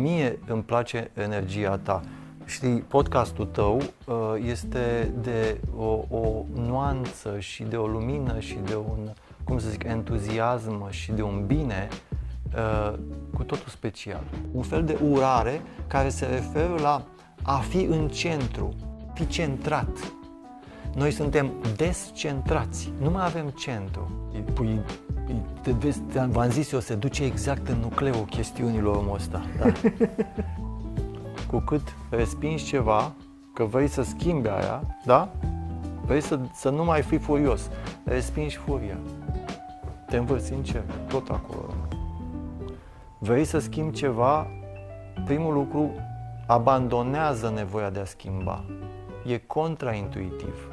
Mie îmi place energia ta. Știi, podcastul tău uh, este de o, o nuanță și de o lumină și de un, cum să zic, entuziasm și de un bine uh, cu totul special. Un fel de urare care se referă la a fi în centru, fi centrat. Noi suntem descentrați, nu mai avem centru. Pui, te vezi, v-am zis eu, se duce exact în nucleul chestiunilor omul ăsta. Da. cu cât respingi ceva, că vrei să schimbi aia, da? Vrei să, să nu mai fii furios, respingi furia. Te învârți în cer, tot acolo. Vrei să schimbi ceva, primul lucru, abandonează nevoia de a schimba. E contraintuitiv.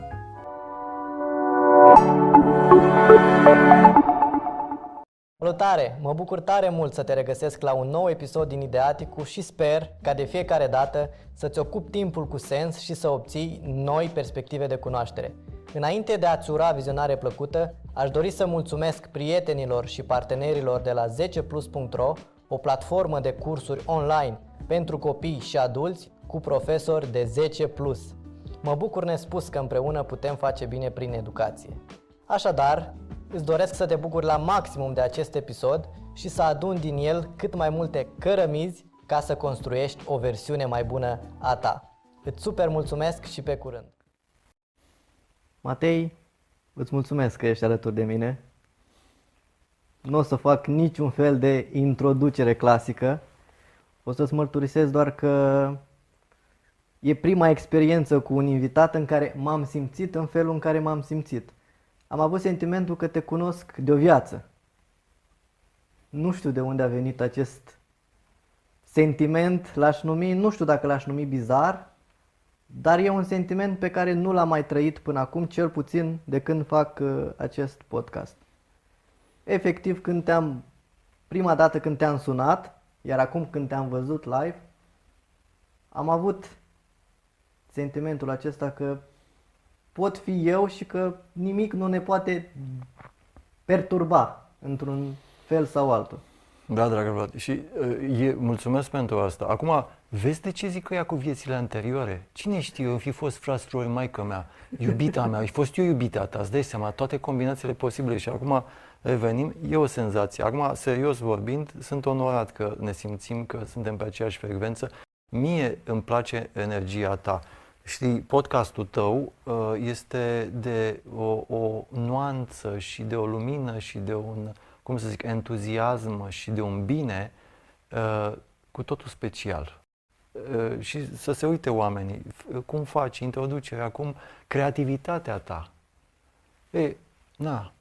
Salutare! Mă bucur tare mult să te regăsesc la un nou episod din Ideaticul și sper ca de fiecare dată să-ți ocupi timpul cu sens și să obții noi perspective de cunoaștere. Înainte de a-ți ura vizionare plăcută, aș dori să mulțumesc prietenilor și partenerilor de la 10plus.ro, o platformă de cursuri online pentru copii și adulți cu profesori de 10+. Mă bucur nespus că împreună putem face bine prin educație. Așadar, îți doresc să te bucuri la maximum de acest episod și să aduni din el cât mai multe cărămizi ca să construiești o versiune mai bună a ta. Îți super mulțumesc și pe curând! Matei, îți mulțumesc că ești alături de mine. Nu o să fac niciun fel de introducere clasică. O să-ți mărturisesc doar că e prima experiență cu un invitat în care m-am simțit în felul în care m-am simțit am avut sentimentul că te cunosc de o viață. Nu știu de unde a venit acest sentiment, l-aș numi, nu știu dacă l-aș numi bizar, dar e un sentiment pe care nu l-am mai trăit până acum, cel puțin de când fac uh, acest podcast. Efectiv, când te-am, prima dată când te-am sunat, iar acum când te-am văzut live, am avut sentimentul acesta că pot fi eu și că nimic nu ne poate perturba într-un fel sau altul. Da, dragă Vlad. Și uh, e, mulțumesc pentru asta. Acum, vezi de ce zic că ea cu viețile anterioare? Cine știe, eu fi fost frastroi maică mea, iubita mea, ai fost eu iubita ta, îți dai seama, toate combinațiile posibile și acum revenim, e o senzație. Acum, serios vorbind, sunt onorat că ne simțim că suntem pe aceeași frecvență. Mie îmi place energia ta. Știi, podcastul tău uh, este de o, o nuanță și de o lumină și de un, cum să zic, entuziasm și de un bine uh, cu totul special. Uh, și să se uite oamenii, cum faci introducerea, cum creativitatea ta. E, na,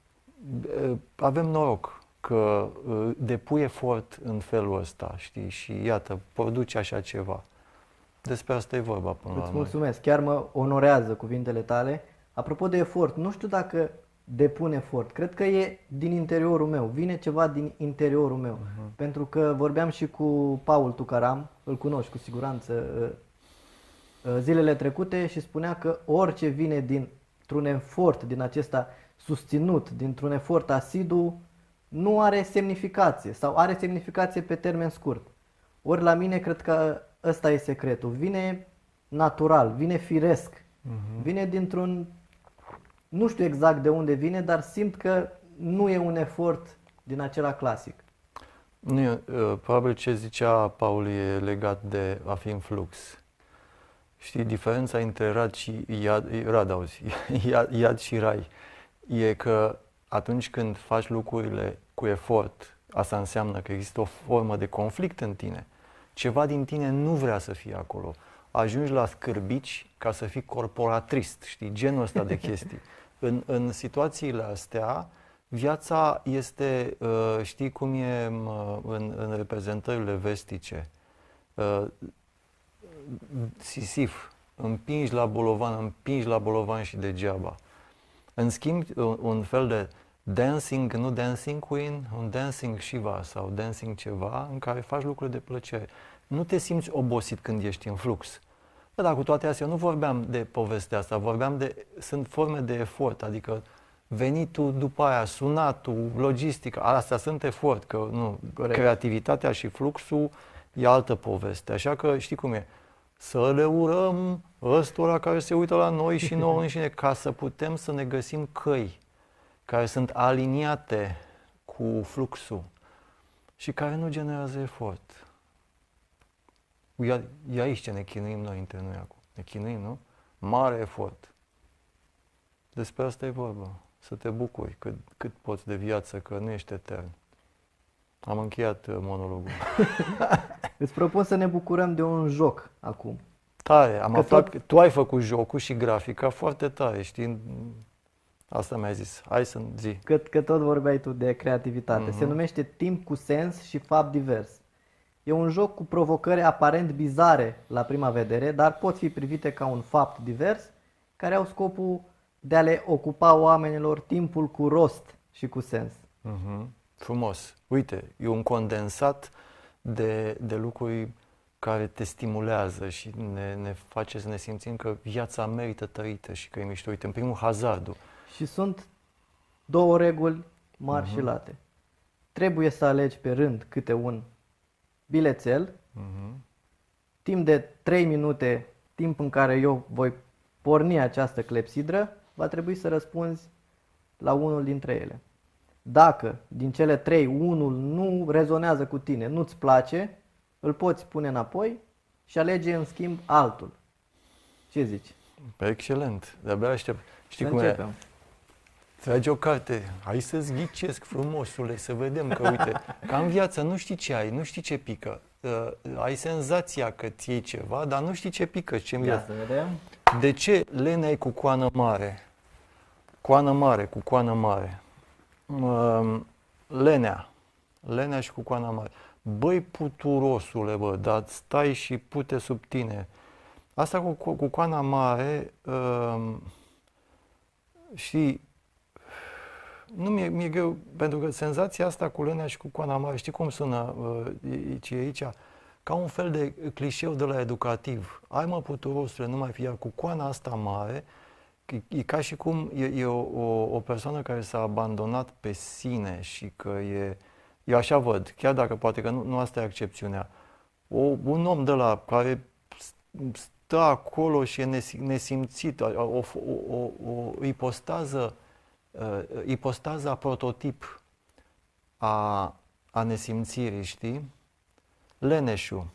avem noroc că depui efort în felul ăsta, știi, și iată, produce așa ceva. Despre asta e vorba până Îți la mulțumesc, chiar mă onorează cuvintele tale. Apropo de efort, nu știu dacă depun efort. Cred că e din interiorul meu, vine ceva din interiorul meu. Uh-huh. Pentru că vorbeam și cu Paul Tucaram, îl cunoști cu siguranță, uh, uh, zilele trecute și spunea că orice vine dintr-un efort din acesta susținut, dintr-un efort asidu, nu are semnificație sau are semnificație pe termen scurt. Ori la mine cred că ăsta e secretul. Vine natural, vine firesc, uh-huh. vine dintr-un, nu știu exact de unde vine, dar simt că nu e un efort din acela clasic. Nu, uh, probabil ce zicea Paul e legat de a fi în flux. Știi, diferența între rad și iad, rad auzi, iad, iad și rai e că atunci când faci lucrurile cu efort, asta înseamnă că există o formă de conflict în tine ceva din tine nu vrea să fie acolo. Ajungi la scârbici ca să fii corporatrist, știi, genul ăsta de chestii. În, în situațiile astea, viața este, uh, știi cum e în, în reprezentările vestice, uh, sisif, împingi la bolovan, împingi la bolovan și degeaba. În schimb, un, un fel de dancing, nu dancing queen, un dancing Shiva sau dancing ceva în care faci lucruri de plăcere. Nu te simți obosit când ești în flux. Bă, dar cu toate astea, nu vorbeam de povestea asta, vorbeam de, sunt forme de efort, adică venitul după aia, sunatul, logistica, astea sunt efort, că nu, Corect. creativitatea și fluxul e altă poveste. Așa că știi cum e, să le urăm ăstora care se uită la noi și nouă înșine, ca să putem să ne găsim căi care sunt aliniate cu fluxul și care nu generează efort. E, e aici ce ne chinuim noi între noi acum. Ne chinuim, nu? Mare efort. Despre asta e vorba. Să te bucuri cât, cât poți de viață, că nu ești etern. Am încheiat uh, monologul. Îți propun să ne bucurăm de un joc acum. Tare, am că aflat tot... că tu ai făcut jocul și grafica foarte tare, știi? Asta mi-ai zis. Hai să zi. Că, că tot vorbeai tu de creativitate. Mm-hmm. Se numește Timp cu sens și fapt divers. E un joc cu provocări aparent bizare la prima vedere, dar pot fi privite ca un fapt divers care au scopul de a le ocupa oamenilor timpul cu rost și cu sens. Mm-hmm. Frumos. Uite, e un condensat de, de lucruri care te stimulează și ne, ne face să ne simțim că viața merită trăită și că e mișto. Uite, în primul, hazardul. Și sunt două reguli mari uh-huh. și late. Trebuie să alegi pe rând câte un bilețel, uh-huh. timp de 3 minute, timp în care eu voi porni această clepsidră, va trebui să răspunzi la unul dintre ele. Dacă din cele trei unul nu rezonează cu tine, nu-ți place, îl poți pune înapoi și alege în schimb altul. Ce zici? Pe excelent, de-abia aștept. Știi cum începem. e? Trage o carte, hai să-ți ghicesc frumosule, să vedem că, uite, ca în viață nu știi ce ai, nu știi ce pică. Uh, ai senzația că ți iei ceva, dar nu știi ce pică, ce în viață. să vedem. De ce lene ai cu coană mare? Coană mare, cu coană mare. Uh, lenea. Lenea și cu coana mare. Băi, puturosule, bă, dar stai și pute sub tine. Asta cu, cu, cu coana mare uh, și nu mi-e, mi-e greu, pentru că senzația asta cu lânea și cu coana mare, știi cum sună uh, ce e aici? Ca un fel de clișeu de la educativ. Ai mă puturosule, nu mai fi cu coana asta mare, e, e ca și cum e, e o, o, o persoană care s-a abandonat pe sine și că e, eu așa văd, chiar dacă poate că nu, nu asta e accepțiunea. O, un om de la care stă acolo și e nesimțit, o, o, o, o ipostază uh, ipostaza prototip a, a nesimțirii, știi? Leneșul.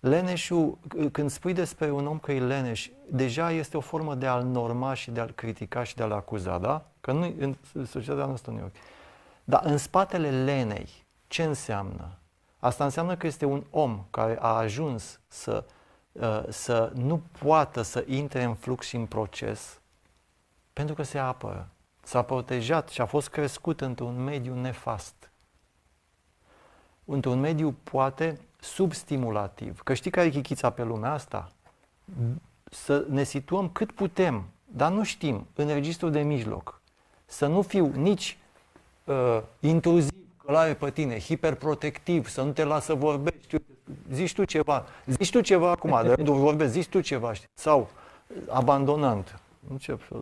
Leneșul, când spui despre un om că e leneș, deja este o formă de a-l norma și de a-l critica și de a-l acuza, da? Că nu în societatea noastră nu e ok. Dar în spatele lenei, ce înseamnă? Asta înseamnă că este un om care a ajuns să, uh, să nu poată să intre în flux și în proces pentru că se apără s-a protejat și a fost crescut într-un mediu nefast. Într-un mediu poate substimulativ. Că știi care e chichița pe lumea asta? Să ne situăm cât putem, dar nu știm, în registrul de mijloc. Să nu fiu nici uh, intruziv, călare pe tine, hiperprotectiv, să nu te lasă vorbești. Zici tu ceva, zici tu ceva acum, de rândul vorbesc, zici tu ceva, știi? Sau abandonant. Încep să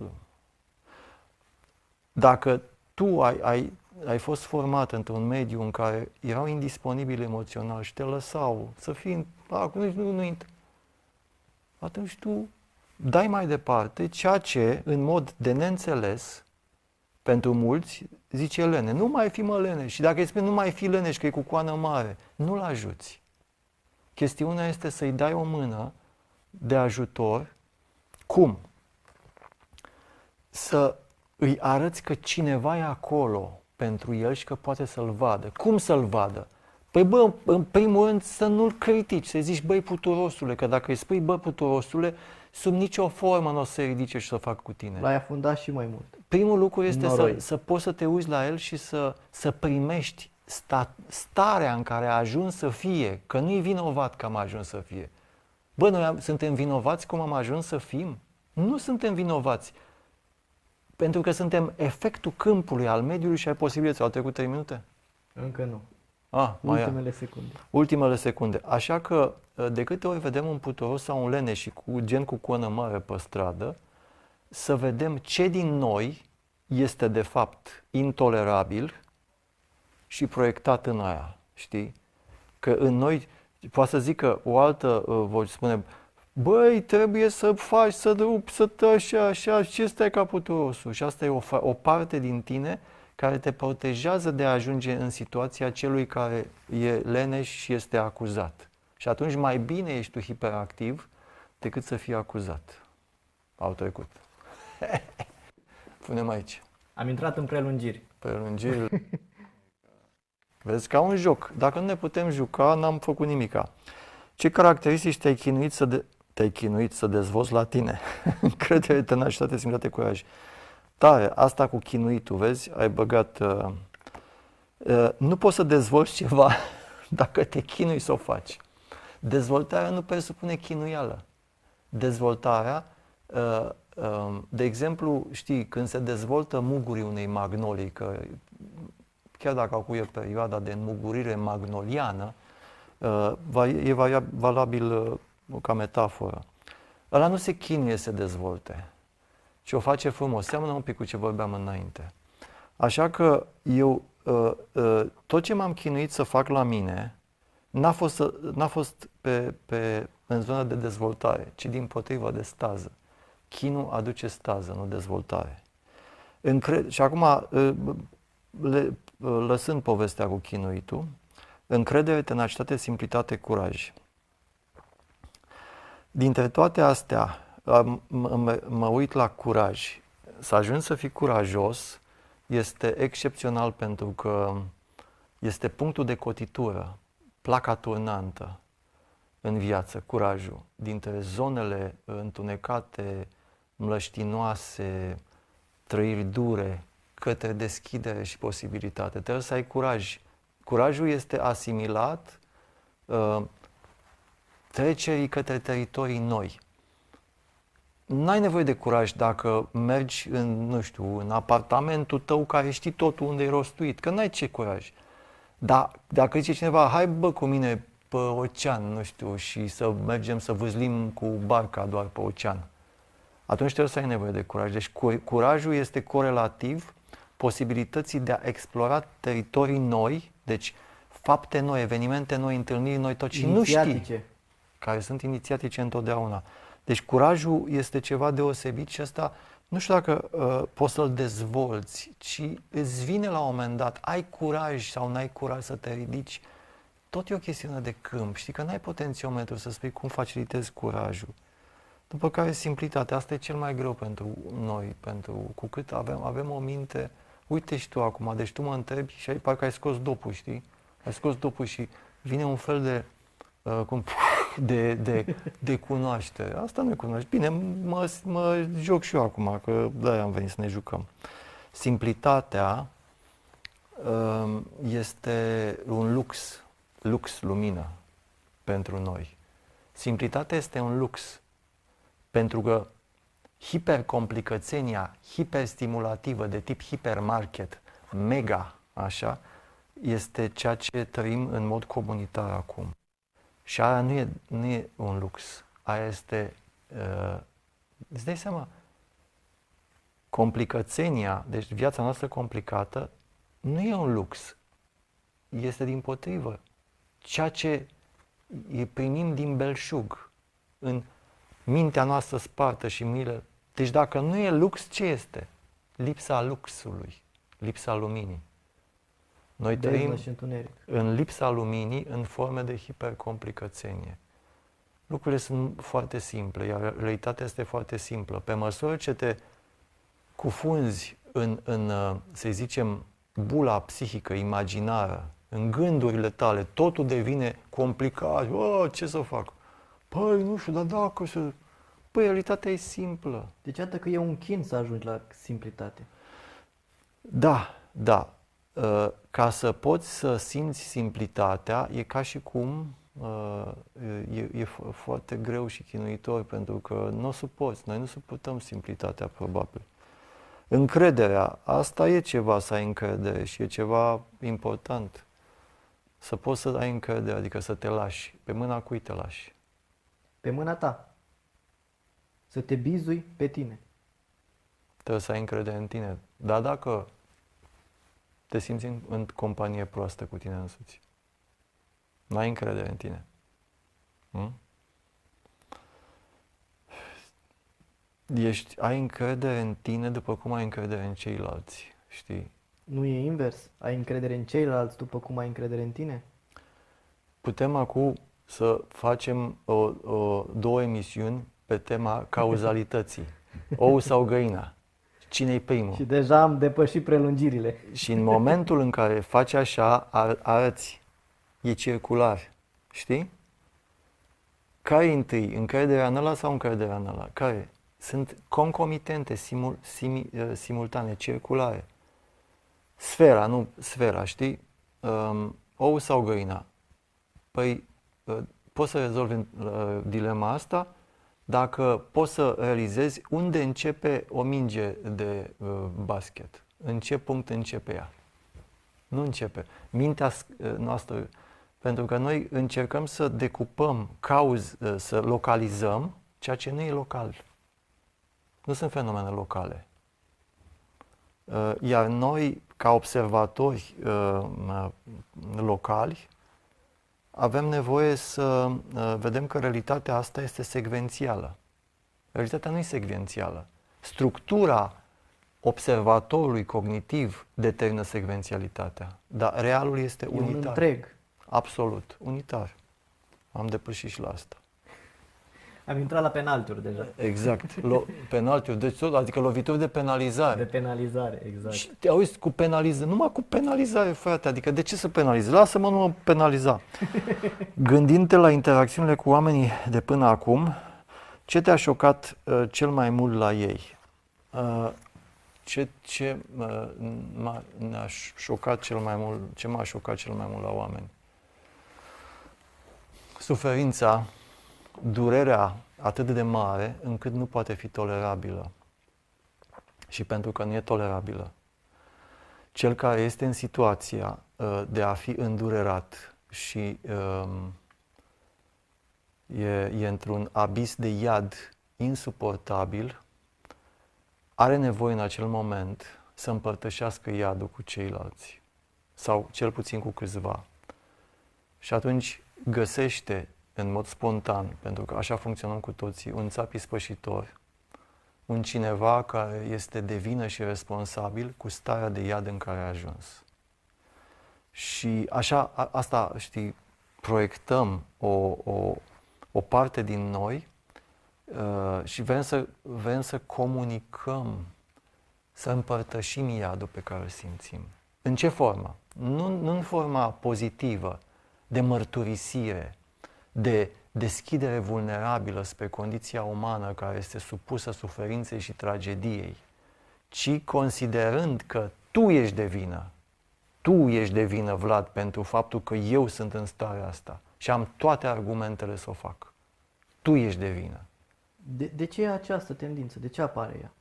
dacă tu ai, ai, ai fost format într-un mediu în care erau indisponibili emoțional și te lăsau să fii, acum nu, nu, atunci tu dai mai departe ceea ce, în mod de neînțeles, pentru mulți, zice Lene, nu mai fi mă Lene. Și dacă îi spui nu mai fi Leneș și că e cu coană mare, nu-l ajuți. Chestiunea este să-i dai o mână de ajutor. Cum? Să îi arăți că cineva e acolo pentru el și că poate să-l vadă. Cum să-l vadă? Păi bă, în primul rând să nu-l critici, să zici băi puturosule, că dacă îi spui bă puturosule, sub nicio formă nu o să se ridice și să fac cu tine. L-ai afundat și mai mult. Primul lucru este să, să poți să te uiți la el și să, să primești sta, starea în care a ajuns să fie, că nu e vinovat că am ajuns să fie. Bă, noi am, suntem vinovați cum am ajuns să fim? Nu suntem vinovați. Pentru că suntem efectul câmpului, al mediului și ai posibilități. Au trecut 3 minute? Încă nu. Ah, Ultimele ia. secunde. Ultimele secunde. Așa că ă, de câte ori vedem un puturos sau un leneș și cu gen cu coană mare pe stradă, să vedem ce din noi este de fapt intolerabil și proiectat în aia, știi? Că în noi Poate să zică o altă uh, voce, spune, băi, trebuie să faci, să rupi, să tăși așa, ce stai caputul rosu? Și asta e o, o parte din tine care te protejează de a ajunge în situația celui care e leneș și este acuzat. Și atunci mai bine ești tu hiperactiv decât să fii acuzat. Au trecut. Punem aici. Am intrat în prelungiri. Prelungiri. Vezi, ca un joc. Dacă nu ne putem juca, n-am făcut nimica. Ce caracteristici te-ai chinuit să, de- te-ai chinuit să dezvolți la tine? Încredere, tenacitate, simplitate, curaj. Tare, asta cu chinuitul, vezi, ai băgat... Uh, uh, nu poți să dezvolți ceva dacă te chinui să o faci. Dezvoltarea nu presupune chinuială. Dezvoltarea, uh, uh, de exemplu, știi, când se dezvoltă mugurii unei magnolii, că chiar dacă acum e perioada de înmugurire magnoliană, uh, e valabil uh, ca metaforă. Ăla nu se chinuie să dezvolte, ci o face frumos. Seamănă un pic cu ce vorbeam înainte. Așa că eu, uh, tot ce m-am chinuit să fac la mine, n-a fost, n-a fost pe, pe, în zona de dezvoltare, ci din potriva de stază. Chinul aduce stază, nu dezvoltare. Încre- și acum, le, lăsând povestea cu chinuitul, încredere, tenacitate, simplitate, curaj. Dintre toate astea, mă, mă uit la curaj. Să ajungi să fii curajos este excepțional pentru că este punctul de cotitură, placa turnantă în viață, curajul. Dintre zonele întunecate, mlăștinoase, trăiri dure, către deschidere și posibilitate. Trebuie să ai curaj. Curajul este asimilat uh, trecerii către teritorii noi. N-ai nevoie de curaj dacă mergi în, nu știu, în apartamentul tău care știi totul unde e rostuit, că n-ai ce curaj. Dar dacă zice cineva, hai bă cu mine pe ocean, nu știu, și să mergem să vâzlim cu barca doar pe ocean, atunci trebuie să ai nevoie de curaj. Deci curajul este corelativ posibilității de a explora teritorii noi, deci fapte noi, evenimente noi, întâlniri noi, tot și nu știi, care sunt inițiatice întotdeauna. Deci curajul este ceva deosebit și asta nu știu dacă uh, poți să-l dezvolți, ci îți vine la un moment dat, ai curaj sau n-ai curaj să te ridici, tot e o chestiune de câmp. Știi că n-ai potențiometru să spui cum facilitezi curajul. După care simplitatea, asta e cel mai greu pentru noi, pentru cu cât avem, avem o minte uite și tu acum, deci tu mă întrebi și ai, parcă ai scos dopul, știi? Ai scos dopul și vine un fel de, uh, cum, de, de, de cunoaștere. Asta nu cunoști. Bine, mă, mă joc și eu acum, că da, am venit să ne jucăm. Simplitatea uh, este un lux, lux lumină pentru noi. Simplitatea este un lux, pentru că hipercomplicățenia hiperstimulativă de tip hipermarket, mega, așa, este ceea ce trăim în mod comunitar acum. Și aia nu e, nu e un lux, aia este, uh, îți dai seama, complicățenia, deci viața noastră complicată, nu e un lux, este din potrivă. Ceea ce primim din belșug, în mintea noastră spartă și milă deci dacă nu e lux, ce este? Lipsa luxului, lipsa luminii. Noi trăim în lipsa luminii, în forme de hipercomplicățenie. Lucrurile sunt foarte simple, iar realitatea este foarte simplă. Pe măsură ce te cufunzi în, în să zicem, bula psihică, imaginară, în gândurile tale, totul devine complicat. Oh, ce să fac? Păi, nu știu, dar dacă să Păi, realitatea e simplă. Deci, iată că e un chin să ajungi la simplitate. Da, da. Uh, ca să poți să simți simplitatea, e ca și cum uh, e, e foarte greu și chinuitor, pentru că nu o suporți. Noi nu suportăm simplitatea, probabil. Încrederea, asta e ceva să ai încredere și e ceva important. Să poți să ai încredere, adică să te lași. Pe mâna cui te lași? Pe mâna ta să te bizui pe tine. Trebuie să ai încredere în tine. Dar dacă te simți în, în companie proastă cu tine însuți, nu ai încredere în tine. Hmm? Ești, ai încredere în tine după cum ai încredere în ceilalți, știi? Nu e invers? Ai încredere în ceilalți după cum ai încredere în tine? Putem acum să facem o, o, două emisiuni pe tema cauzalității. Ou sau găina. Cine-i primul? Și deja am depășit prelungirile. Și în momentul în care faci așa, ar, arăți. E circular. Știi? Care e întâi? Încrederea în ăla sau încrederea în ăla? Care? Sunt concomitente, simul, simi, uh, simultane, circulare. Sfera, nu sfera, știi? Um, ou sau găina? Păi, uh, poți să rezolvi uh, dilema asta dacă poți să realizezi unde începe o minge de uh, basket. În ce punct începe ea. Nu începe. Mintea uh, noastră, pentru că noi încercăm să decupăm cauzi, uh, să localizăm ceea ce nu e local. Nu sunt fenomene locale. Uh, iar noi, ca observatori uh, locali, avem nevoie să uh, vedem că realitatea asta este secvențială. Realitatea nu e secvențială. Structura observatorului cognitiv determină secvențialitatea, dar realul este E unitar. un întreg. Absolut, unitar. Am depășit și la asta. Am intrat la penalturi deja. Exact. Lo- penaltiuri, deci tot, adică lovituri de penalizare. De penalizare, exact. Și te auzi cu penalizare, numai cu penalizare, frate, adică de ce să penalizezi? Lasă-mă, nu mă penaliza. Gândindu-te la interacțiunile cu oamenii de până acum, ce te-a șocat uh, cel mai mult la ei? Uh, ce ce uh, m-a, ne-a șocat cel mai mult, ce m-a șocat cel mai mult la oameni? Suferința, durerea atât de mare încât nu poate fi tolerabilă și pentru că nu e tolerabilă. Cel care este în situația uh, de a fi îndurerat și um, e, e într-un abis de iad insuportabil, are nevoie în acel moment să împărtășească iadul cu ceilalți sau cel puțin cu câțiva. Și atunci găsește în mod spontan, pentru că așa funcționăm cu toții, un țap ispășitor un cineva care este de vină și responsabil cu starea de iad în care a ajuns. Și așa, a, asta, știi, proiectăm o, o, o parte din noi uh, și vrem să, vrem să comunicăm, să împărtășim iadul pe care îl simțim. În ce formă? Nu, nu în forma pozitivă, de mărturisire, de deschidere vulnerabilă spre condiția umană care este supusă suferinței și tragediei, ci considerând că tu ești de vină, tu ești de vină, Vlad, pentru faptul că eu sunt în starea asta și am toate argumentele să o fac. Tu ești de vină. De, de ce e această tendință? De ce apare ea?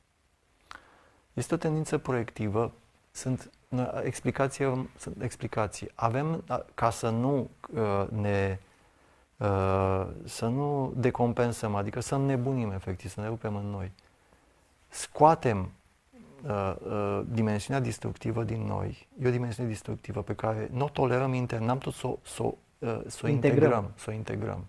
Este o tendință proiectivă. Sunt explicații, sunt explicații. Avem, ca să nu uh, ne Uh, să nu decompensăm, adică să nebunim efectiv, să ne rupem în noi. Scoatem uh, uh, dimensiunea destructivă din noi. E o dimensiune destructivă pe care nu o tolerăm intern, n-am tot să o s-o, uh, s-o integrăm. integrăm, să o integrăm.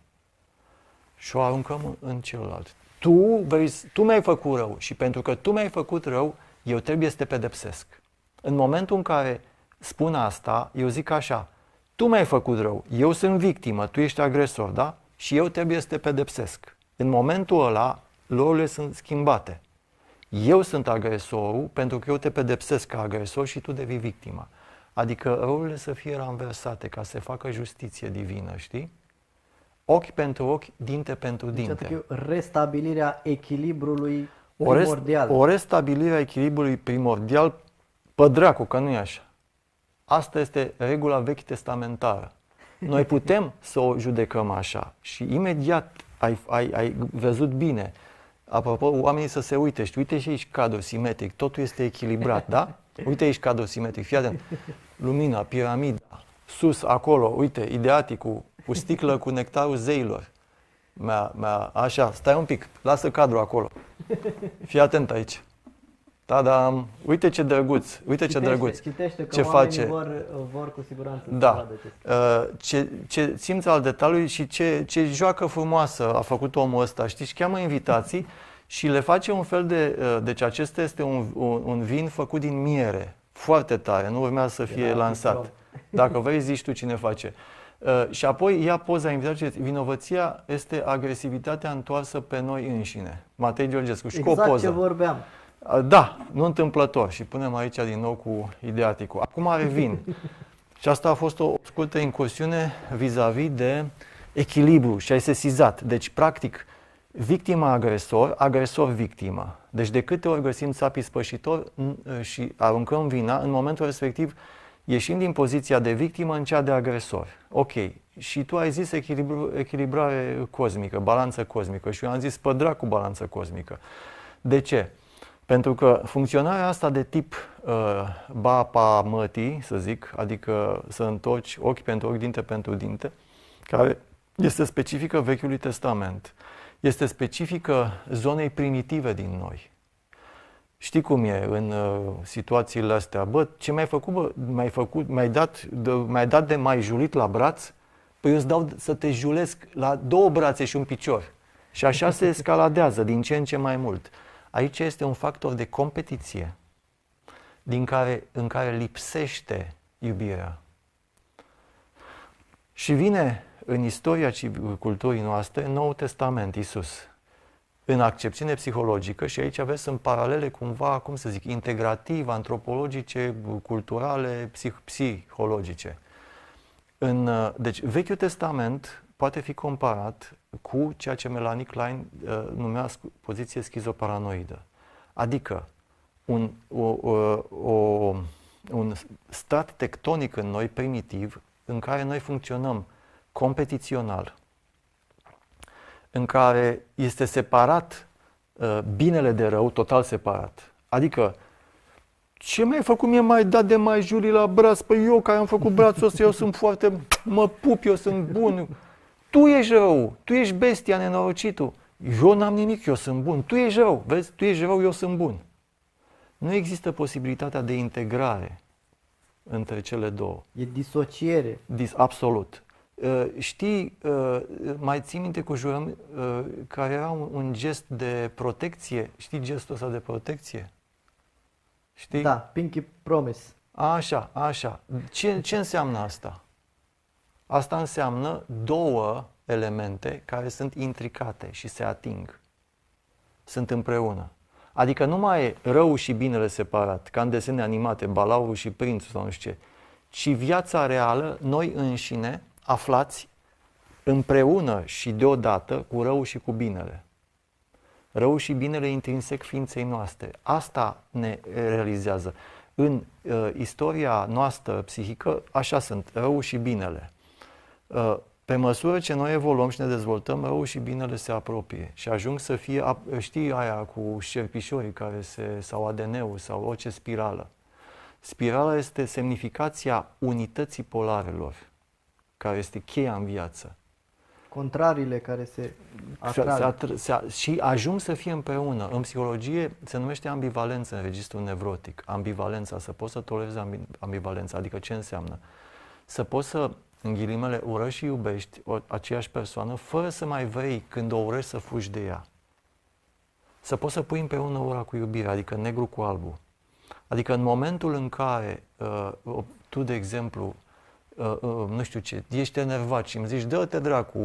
Și o aruncăm în celălalt. Tu, vei, tu mi-ai făcut rău și pentru că tu mi-ai făcut rău, eu trebuie să te pedepsesc. În momentul în care spun asta, eu zic așa, tu mi-ai făcut rău, eu sunt victimă, tu ești agresor, da? Și eu trebuie să te pedepsesc. În momentul ăla, lorurile sunt schimbate. Eu sunt agresorul pentru că eu te pedepsesc ca agresor și tu devii victima. Adică rolurile să fie ranversate ca să se facă justiție divină, știi? Ochi pentru ochi, dinte pentru deci, dinte. Deci, restabilirea echilibrului primordial. O, rest, o restabilire a echilibrului primordial, pe dracu, că nu e așa. Asta este regula vechi testamentară. Noi putem să o judecăm așa și imediat ai, ai, ai văzut bine. Apropo, oamenii să se uite, și uite și aici cadru simetric, totul este echilibrat, da? Uite aici cadru simetric, fii atent. Lumina, piramida, sus, acolo, uite, ideaticul, cu sticlă cu nectarul zeilor. Mea, mea, așa, stai un pic, lasă cadrul acolo. Fii atent aici. Da, da, uite ce drăguț, uite citește, ce drăguț. Citește că ce face. Vor, vor cu siguranță da. să vadă ce, uh, ce, ce simț al detaliului și ce, ce joacă frumoasă a făcut omul ăsta. Știți, și cheamă invitații și le face un fel de... Uh, deci acesta este un, un, un vin făcut din miere, foarte tare, nu urmează să fie lansat. Dacă vrei, zici tu cine face. Uh, și apoi ia poza invitației. Vinovăția este agresivitatea întoarsă pe noi înșine. Matei Georgescu. Și exact cu o poză. ce vorbeam. Uh, da, nu întâmplător. Și punem aici din nou cu ideaticul. Acum revin. și asta a fost o scurtă incursiune vis-a-vis de echilibru și ai sesizat. Deci, practic, victima agresor, agresor victima. Deci de câte ori găsim țapii spășitor și aruncăm vina, în momentul respectiv ieșim din poziția de victimă în cea de agresor. Ok. Și tu ai zis echilibru, echilibrare cosmică, balanță cosmică și eu am zis pădra cu balanță cosmică. De ce? Pentru că funcționarea asta de tip uh, bapa mătii, să zic, adică să întorci ochi pentru ochi, dinte pentru dinte, care este specifică Vechiului Testament, este specifică zonei primitive din noi. Știi cum e în uh, situațiile astea? Bă, ce mai ai făcut, bă? mai ai făcut, mai ai dat, de, mai dat de mai julit la braț? Păi eu îți dau să te julesc la două brațe și un picior. Și așa se escaladează din ce în ce mai mult. Aici este un factor de competiție din care, în care lipsește iubirea. Și vine în istoria culturii noastre Noul Testament, Isus în accepțiune psihologică și aici aveți în paralele cumva, cum să zic, integrativ, antropologice, culturale, psih- psihologice. În, deci, Vechiul Testament poate fi comparat cu ceea ce Melanie Klein uh, numea poziție schizoparanoidă. Adică un, o, o, un stat tectonic în noi, primitiv, în care noi funcționăm competițional, în care este separat uh, binele de rău, total separat. Adică, ce mi-ai făcut mie mai dat de mai juri la braț? Păi eu care am făcut brațul ăsta, eu sunt foarte, mă pup, eu sunt bun. Tu ești rău, tu ești bestia nenorocitul. Eu n-am nimic, eu sunt bun. Tu ești rău, vezi, tu ești rău, eu sunt bun. Nu există posibilitatea de integrare între cele două. E disociere. Dis, absolut. Uh, știi, uh, mai ții minte cu jurăm uh, care era un, un gest de protecție? Știi gestul ăsta de protecție? Știi? Da, Pinky Promise. Așa, așa. Ce, ce înseamnă asta? Asta înseamnă două elemente care sunt intricate și se ating. Sunt împreună. Adică nu mai e rău și binele separat, ca în desene animate, balaurul și prințul sau nu știu ce, ci viața reală, noi înșine, aflați împreună și deodată cu rău și cu binele. Rău și binele intrinsec ființei noastre. Asta ne realizează. În uh, istoria noastră psihică, așa sunt, rău și binele. Uh, pe măsură ce noi evoluăm și ne dezvoltăm, rău și binele se apropie și ajung să fie, știi aia cu șerpișorii care se, sau ADN-ul sau orice spirală. Spirala este semnificația unității polarelor care este cheia în viață. Contrariile care se atrag. Se, se, se, și ajung să fie împreună. În psihologie se numește ambivalență în registrul nevrotic. Ambivalența, să poți să tolerezi ambivalența, adică ce înseamnă? Să poți să, în ghilimele, urăști și iubești o, aceeași persoană fără să mai vrei când o urăști să fugi de ea. Să poți să pui împreună ora cu iubire, adică negru cu albu. Adică în momentul în care uh, tu, de exemplu, uh, uh, nu știu ce, ești enervat și îmi zici, dă-te dracu,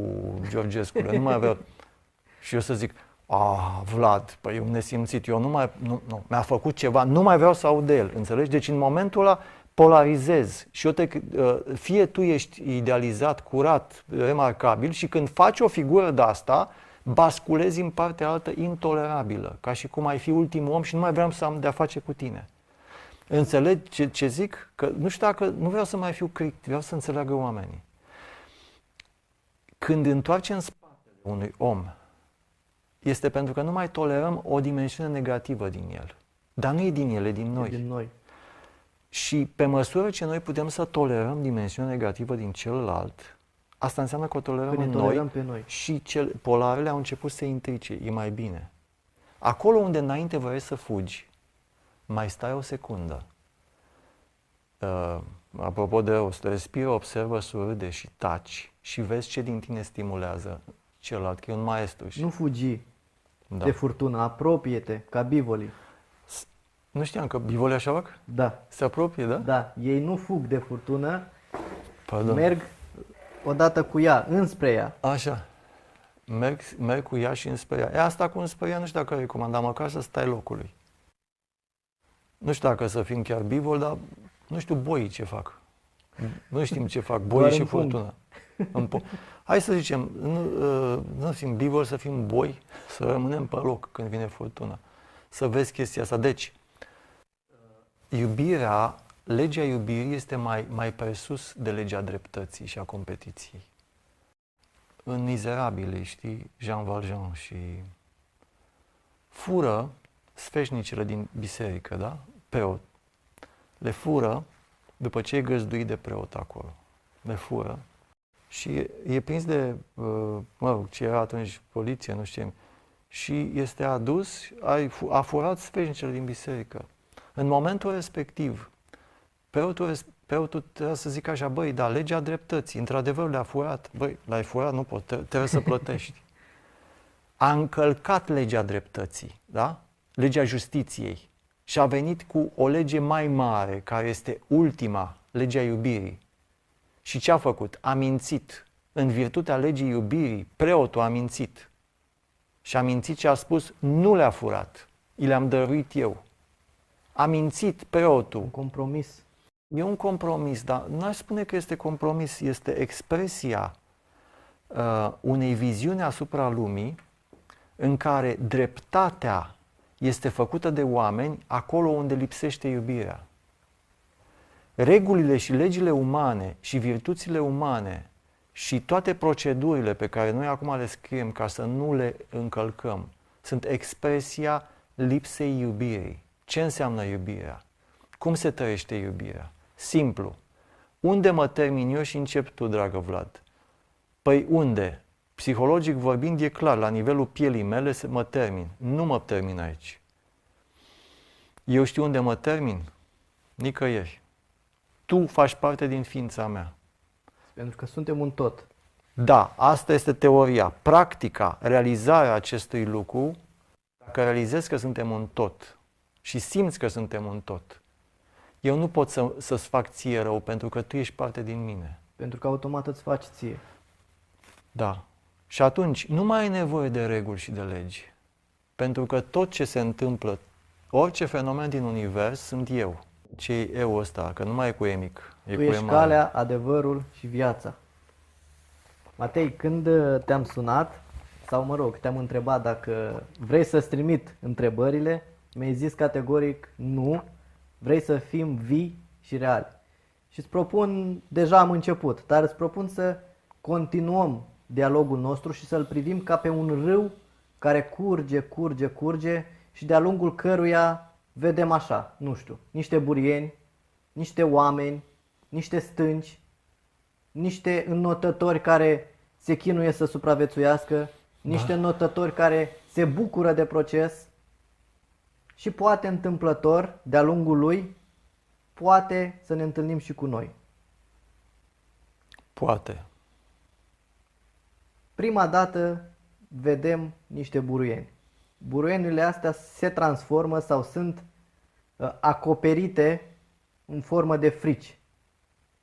Georgescu, nu mai avea... și eu să zic, ah, Vlad, păi eu nesimțit, eu nu mai, nu, nu, mi-a făcut ceva, nu mai vreau să aud de el, înțelegi? Deci în momentul ăla polarizez și eu te, uh, fie tu ești idealizat, curat, remarcabil și când faci o figură de asta, basculezi în partea altă intolerabilă, ca și cum ai fi ultimul om și nu mai vreau să am de-a face cu tine. Înțelegi ce, ce zic? Că nu știu dacă, nu vreau să mai fiu critic, vreau să înțeleagă oamenii. Când întoarcem în spatele unui om, este pentru că nu mai tolerăm o dimensiune negativă din el. Dar nu e din el, e din noi. E din noi. Și pe măsură ce noi putem să tolerăm dimensiunea negativă din celălalt, asta înseamnă că o tolerăm Păi în tolerăm noi, pe noi și cel, polarele au început să se intrice, e mai bine. Acolo unde înainte vrei să fugi, mai stai o secundă. Uh, apropo de rost, respiră, observă, surâde și taci și vezi ce din tine stimulează celălalt, că e un maestru. Și... Nu fugi da. de furtună, apropie-te, ca bivolii. Nu știam că bivolii așa fac? Da, Se apropie, da? da, ei nu fug de furtună, Pardon. merg odată cu ea, înspre ea. Așa. Merg, merg cu ea și înspre ea. E asta cu înspre ea, nu știu dacă recomandam, măcar să stai locului. Nu știu dacă să fim chiar bivol, dar nu știu boii ce fac. Nu știm ce fac boii Doar și împung. furtuna. Împu- Hai să zicem, nu, uh, nu fim bivol, să fim boi, să rămânem pe loc când vine furtuna. Să vezi chestia asta. Deci, iubirea, legea iubirii este mai, mai presus de legea dreptății și a competiției. În Mizerabile, știi, Jean Valjean și fură sfeșnicele din biserică, da? Preot. Le fură după ce e găzduit de preot acolo. Le fură și e, e prins de, uh, mă rog, ce era atunci poliție, nu știu ce, și este adus, ai fu- a furat sfeșnicele din biserică. În momentul respectiv, preotul, res- preotul trebuie să zică așa, băi, da, legea dreptății, într-adevăr le-a furat, băi, l-ai furat, nu pot, tre- trebuie să plătești. A încălcat legea dreptății, da? Legea justiției și a venit cu o lege mai mare, care este ultima, legea iubirii. Și ce a făcut? A mințit. În virtutea legii iubirii, preotul a mințit. Și a mințit și a spus, nu le-a furat, i le-am dăruit eu. A mințit preotul. Un compromis. E un compromis, dar n-aș spune că este compromis, este expresia uh, unei viziuni asupra lumii în care dreptatea este făcută de oameni acolo unde lipsește iubirea. Regulile și legile umane și virtuțile umane și toate procedurile pe care noi acum le scriem ca să nu le încălcăm sunt expresia lipsei iubirii. Ce înseamnă iubirea? Cum se trăiește iubirea? Simplu. Unde mă termin eu și încep tu, dragă Vlad? Păi unde? Psihologic vorbind, e clar, la nivelul pielii mele se- mă termin. Nu mă termin aici. Eu știu unde mă termin? Nicăieri. Tu faci parte din ființa mea. Pentru că suntem un tot. Da, asta este teoria. Practica, realizarea acestui lucru, dacă realizezi că suntem un tot și simți că suntem un tot, eu nu pot să, să-ți fac ție rău pentru că tu ești parte din mine. Pentru că automat îți faci ție. Da. Și atunci nu mai ai nevoie de reguli și de legi. Pentru că tot ce se întâmplă, orice fenomen din univers, sunt eu. Ce e eu ăsta? Că nu mai e cu E mic. E tu cu E ești mare. calea, adevărul și viața. Matei, când uh, te-am sunat, sau mă rog, te-am întrebat dacă vrei să-ți trimit întrebările, mi-ai zis categoric nu, vrei să fim vii și reali. Și îți propun, deja am început, dar îți propun să continuăm dialogul nostru și să-l privim ca pe un râu care curge, curge, curge și de-a lungul căruia vedem așa, nu știu, niște burieni, niște oameni, niște stânci, niște înnotători care se chinuie să supraviețuiască, niște înnotători care se bucură de proces și poate întâmplător, de-a lungul lui, poate să ne întâlnim și cu noi. Poate. Prima dată vedem niște buruieni. Buruienile astea se transformă sau sunt uh, acoperite în formă de frici.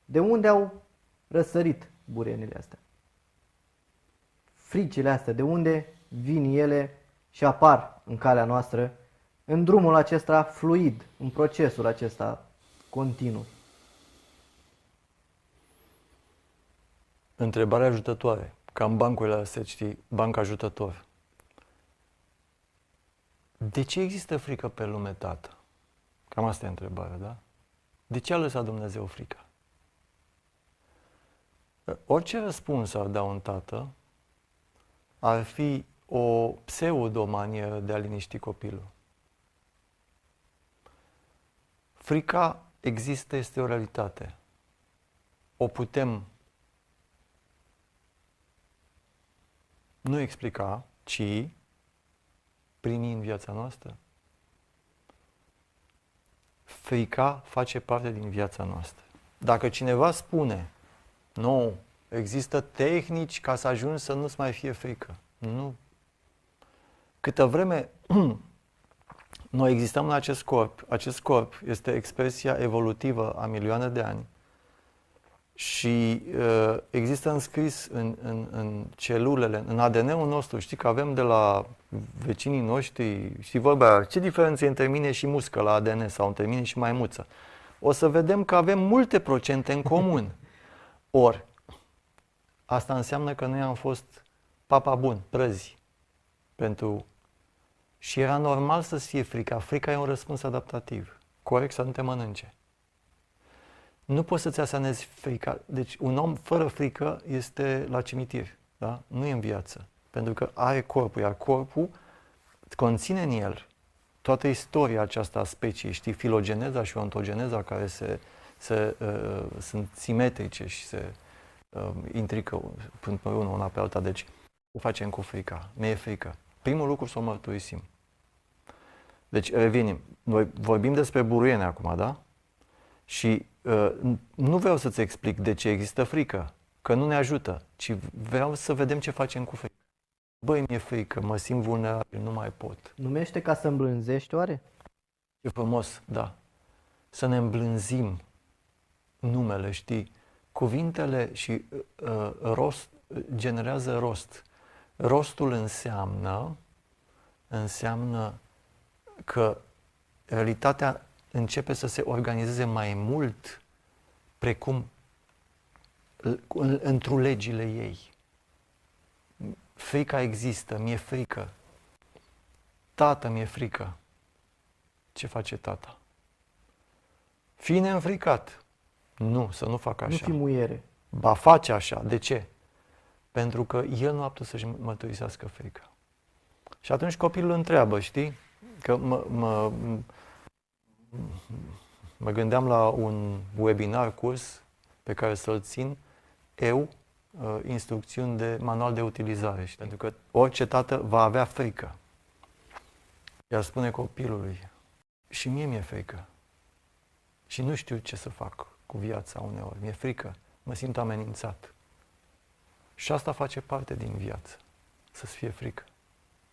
De unde au răsărit buruienile astea? Fricile astea, de unde vin ele și apar în calea noastră, în drumul acesta fluid, în procesul acesta continuu. Întrebare ajutătoare. Ca în bancurile astea, știi, banc ajutător. De ce există frică pe lume, tată? Cam asta e întrebarea, da? De ce a lăsat Dumnezeu frica? Orice răspuns ar da un tată, ar fi o pseudo-manieră de a liniști copilul. Frica există, este o realitate. O putem nu explica, ci primi în viața noastră. frica face parte din viața noastră. Dacă cineva spune, nu, există tehnici ca să ajungi să nu-ți mai fie frică. Nu. Câtă vreme noi existăm în acest corp, acest corp este expresia evolutivă a milioane de ani și uh, există înscris în, în, în celulele, în ADN-ul nostru, știi că avem de la vecinii noștri, știi vorba, ce diferență între mine și muscă la ADN sau între mine și maimuță? O să vedem că avem multe procente în comun. Ori, asta înseamnă că noi am fost papa bun, prăzi, pentru... Și era normal să fie frica. Frica e un răspuns adaptativ. Corect să nu te mănânce. Nu poți să-ți asanezi frica. Deci un om fără frică este la cimitir. Da? Nu e în viață. Pentru că are corpul, iar corpul conține în el toată istoria aceasta a speciei, știi, filogeneza și ontogeneza care se, se, uh, sunt simetrice și se uh, intrică până pe unul una pe alta. Deci, o facem cu frica. Mi e frică. Primul lucru să o mărturisim. Deci, revenim. Noi vorbim despre buruiene acum, da? Și uh, nu vreau să-ți explic de ce există frică, că nu ne ajută, ci vreau să vedem ce facem cu frică. Băi, mi-e frică, mă simt vulnerabil, nu mai pot. Numește ca să îmblânzești oare? E frumos, da. Să ne îmblânzim numele, știi? Cuvintele și uh, rost generează rost. Rostul înseamnă înseamnă că realitatea începe să se organizeze mai mult precum într legile ei. Frica există, mi-e frică. Tată, mi-e frică. Ce face tata? Fii neînfricat. Nu, să nu fac așa. Nu fi muiere. Ba face așa. De ce? Pentru că el nu a putut să-și mărturisească frica. Și atunci copilul întreabă, știi? Că mă, mă, mă gândeam la un webinar, curs pe care să-l țin eu, uh, instrucțiuni de manual de utilizare. Și pentru că orice tată va avea frică. Iar spune copilului, și mie mi-e frică. Și nu știu ce să fac cu viața uneori. Mi-e frică. Mă simt amenințat. Și asta face parte din viață. Să-ți fie frică.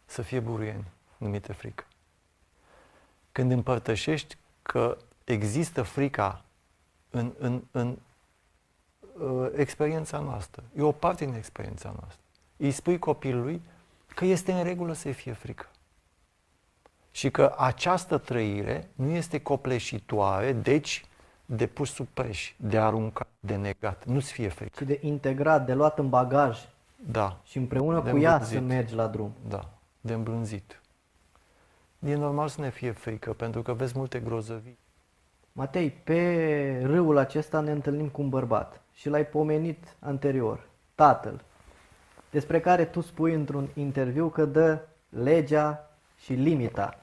Să fie buruieni, numite frică. Când împărtășești că există frica în, în, în uh, experiența noastră. E o parte din experiența noastră. Îi spui copilului că este în regulă să fie frică. Și că această trăire nu este copleșitoare, deci de pus sub preș, de aruncat, de negat. Nu-ți fie frică. Ci de integrat, de luat în bagaj. Da. Și împreună de cu ea să mergi la drum. Da, de îmblânzit. E normal să ne fie frică, pentru că vezi multe grozăvii. Matei, pe râul acesta ne întâlnim cu un bărbat și l-ai pomenit anterior, tatăl, despre care tu spui într-un interviu că dă legea și limita.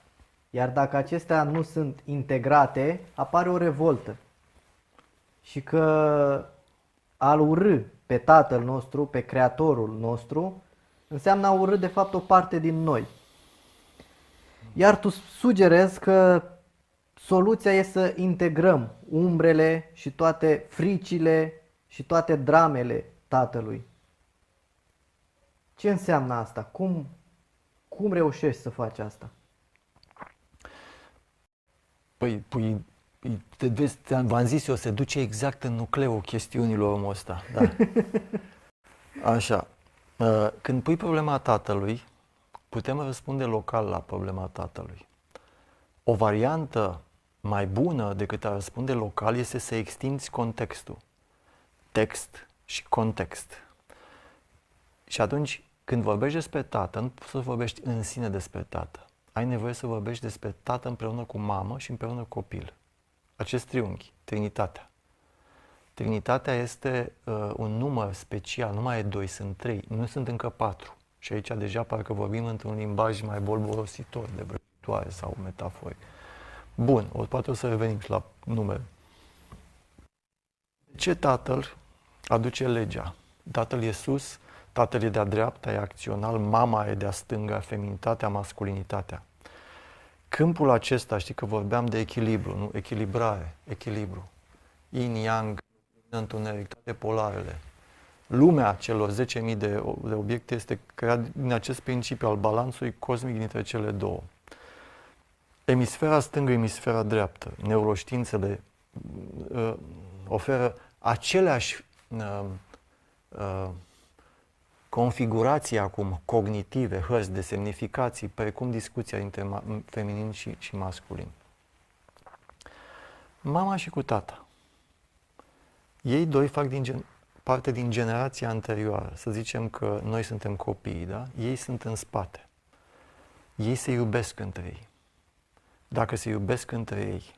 Iar dacă acestea nu sunt integrate, apare o revoltă. Și că al urâ pe tatăl nostru, pe creatorul nostru, înseamnă a urâ de fapt o parte din noi. Iar tu sugerezi că soluția e să integrăm umbrele și toate fricile și toate dramele tatălui. Ce înseamnă asta? Cum, cum reușești să faci asta? Păi, păi te vezi, v-am zis eu, se duce exact în nucleul chestiunilor omul ăsta. Da. Așa. Uh, când pui problema tatălui, putem răspunde local la problema tatălui. O variantă mai bună decât a răspunde local este să extinzi contextul. Text și context. Și atunci, când vorbești despre tată, nu poți să vorbești în sine despre tată. Ai nevoie să vorbești despre tată împreună cu mamă și împreună cu copil. Acest triunghi, Trinitatea. Trinitatea este uh, un număr special, nu mai e doi, sunt trei, nu sunt încă patru. Și aici deja parcă vorbim într-un limbaj mai bolborositor de vrăjitoare sau metafore. Bun, o, poate o să revenim și la numere. Ce tatăl aduce legea? Tatăl e sus, tatăl e de-a dreapta, e acțional, mama e de-a stânga, feminitatea, masculinitatea. câmpul acesta, știi că vorbeam de echilibru, nu? Echilibrare, echilibru. Yin-yang, întuneric, toate polarele. Lumea celor 10.000 de, de obiecte este creat din acest principiu al balansului cosmic dintre cele două. Emisfera stângă, emisfera dreaptă, neuroștiințele uh, oferă aceleași uh, uh, configurații acum cognitive, hărți de semnificații, precum discuția dintre feminin și, și masculin. Mama și cu tata. Ei doi fac din gen, parte din generația anterioară. Să zicem că noi suntem copii, da? Ei sunt în spate. Ei se iubesc între ei. Dacă se iubesc între ei,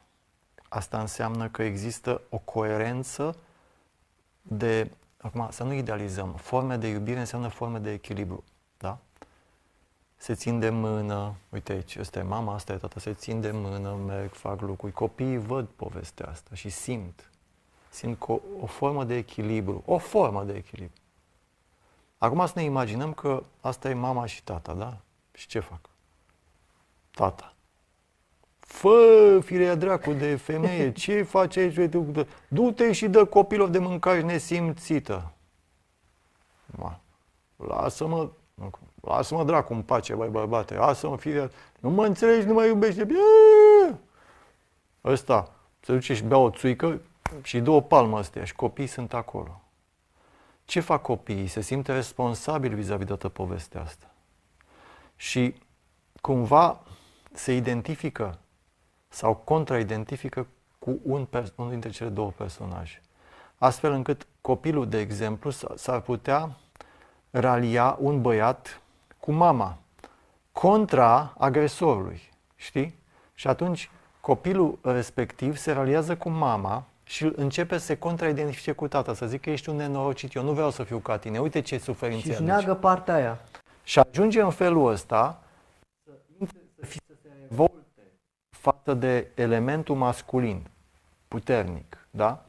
asta înseamnă că există o coerență de Acum, să nu idealizăm. Forme de iubire înseamnă forme de echilibru. Da? Se țin de mână, uite aici, ăsta e mama, asta e tata, se țin de mână, merg, fac lucruri. Copiii văd povestea asta și simt. Simt co- o formă de echilibru, o formă de echilibru. Acum să ne imaginăm că asta e mama și tata, da? Și ce fac? Tata. Fă, firea dracu de femeie, ce faci aici? Du-te și dă copilul de mâncare nesimțită. Ma, lasă-mă, lasă-mă dracu în pace, băi bărbate, lasă-mă firea, nu mă înțelegi, nu mă iubește. Ăsta, se duce și bea o țuică și două palmă astea și copiii sunt acolo. Ce fac copiii? Se simt responsabili vis-a-vis de toată povestea asta. Și cumva se identifică sau contraidentifică cu un unul dintre cele două personaje. Astfel încât copilul, de exemplu, s-ar putea ralia un băiat cu mama contra agresorului, știi? Și atunci copilul respectiv se raliază cu mama și începe să se contraidentifice cu tata, să zică ești un nenorocit, eu nu vreau să fiu ca tine, uite ce suferință Și își neagă partea aia. Și ajunge în felul ăsta să, să, fie, să se revolte față de elementul masculin, puternic, da?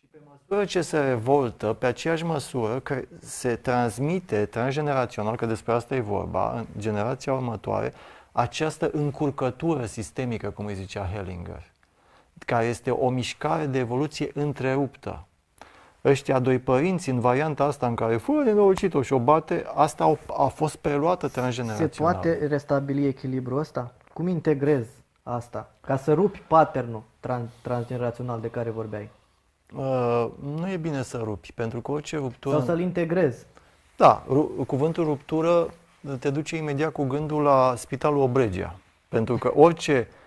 Și pe măsură ce se revoltă, pe aceeași măsură că se transmite transgenerațional, că despre asta e vorba, în generația următoare, această încurcătură sistemică, cum îi zicea Hellinger, care este o mișcare de evoluție întreruptă. Ăștia doi părinți, în varianta asta în care fără nenorocit-o și o bate, asta a, a fost preluată transgenerațional. Se poate restabili echilibrul ăsta? Cum integrezi asta, ca să rupi patternul trans- transgenerațional de care vorbeai? Uh, nu e bine să rupi, pentru că orice ruptură... Sau să-l integrezi. Da, ru- cuvântul ruptură te duce imediat cu gândul la Spitalul Obregia. Pentru că orice uh,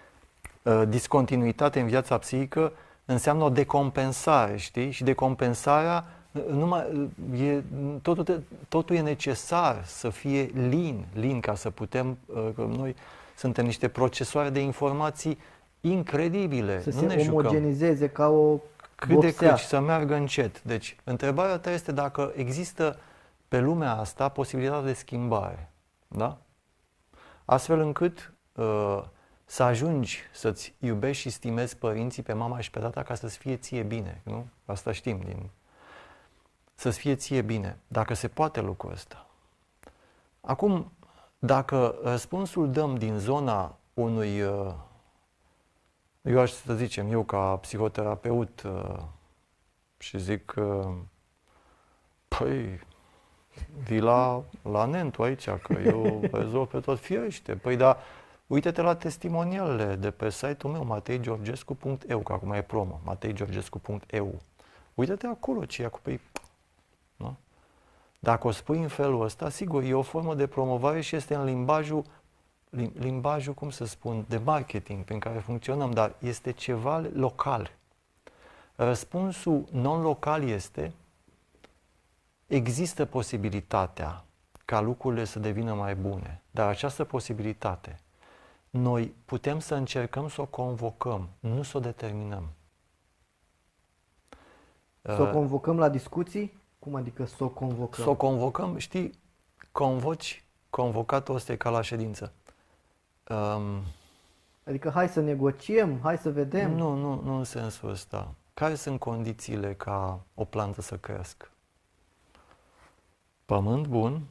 discontinuitate în viața psihică înseamnă o decompensare, știi? Și decompensarea uh, numai, e, totul, totul e necesar să fie lin, lin ca să putem, uh, că noi suntem niște procesoare de informații incredibile. Să nu se ne omogenizeze jucăm. ca o cât de cât și să meargă încet. Deci, întrebarea ta este dacă există pe lumea asta posibilitatea de schimbare. Da? Astfel încât uh, să ajungi să-ți iubești și stimezi părinții pe mama și pe tata ca să-ți fie ție bine. Nu? Asta știm din... Să-ți fie ție bine. Dacă se poate lucrul ăsta. Acum, dacă răspunsul dăm din zona unui, uh, eu aș să zicem, eu ca psihoterapeut uh, și zic că, păi, vii la, la Nentu aici, că eu rezolv pe tot firește. Păi, da, uite-te la testimonialele de pe site-ul meu, mateigeorgescu.eu, că acum e promo, mateigeorgescu.eu. Uite-te acolo ce e acolo, păi, nu? Dacă o spui în felul ăsta, sigur, e o formă de promovare și este în limbajul, limbajul, cum să spun, de marketing prin care funcționăm, dar este ceva local. Răspunsul non-local este, există posibilitatea ca lucrurile să devină mai bune, dar această posibilitate noi putem să încercăm să o convocăm, nu să o determinăm. Să o convocăm la discuții? Cum adică să o convocăm? Să o convocăm, știi, convoci, convocatul ăsta e ca la ședință. Um, adică hai să negociem, hai să vedem. Nu, nu, nu în sensul ăsta. Care sunt condițiile ca o plantă să crească? Pământ bun,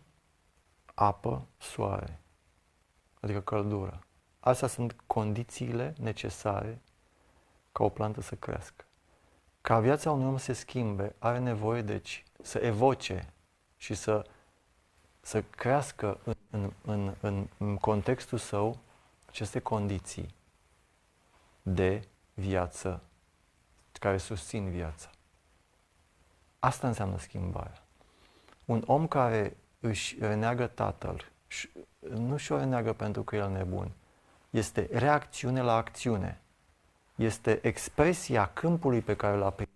apă, soare, adică căldură. Astea sunt condițiile necesare ca o plantă să crească. Ca viața unui om să se schimbe, are nevoie, deci, să evoce și să, să crească în, în, în, în, în contextul său aceste condiții de viață care susțin viața. Asta înseamnă schimbarea. Un om care își reneagă tatăl, nu și-o reneagă pentru că el nebun, este reacțiune la acțiune. Este expresia câmpului pe care l-a primit,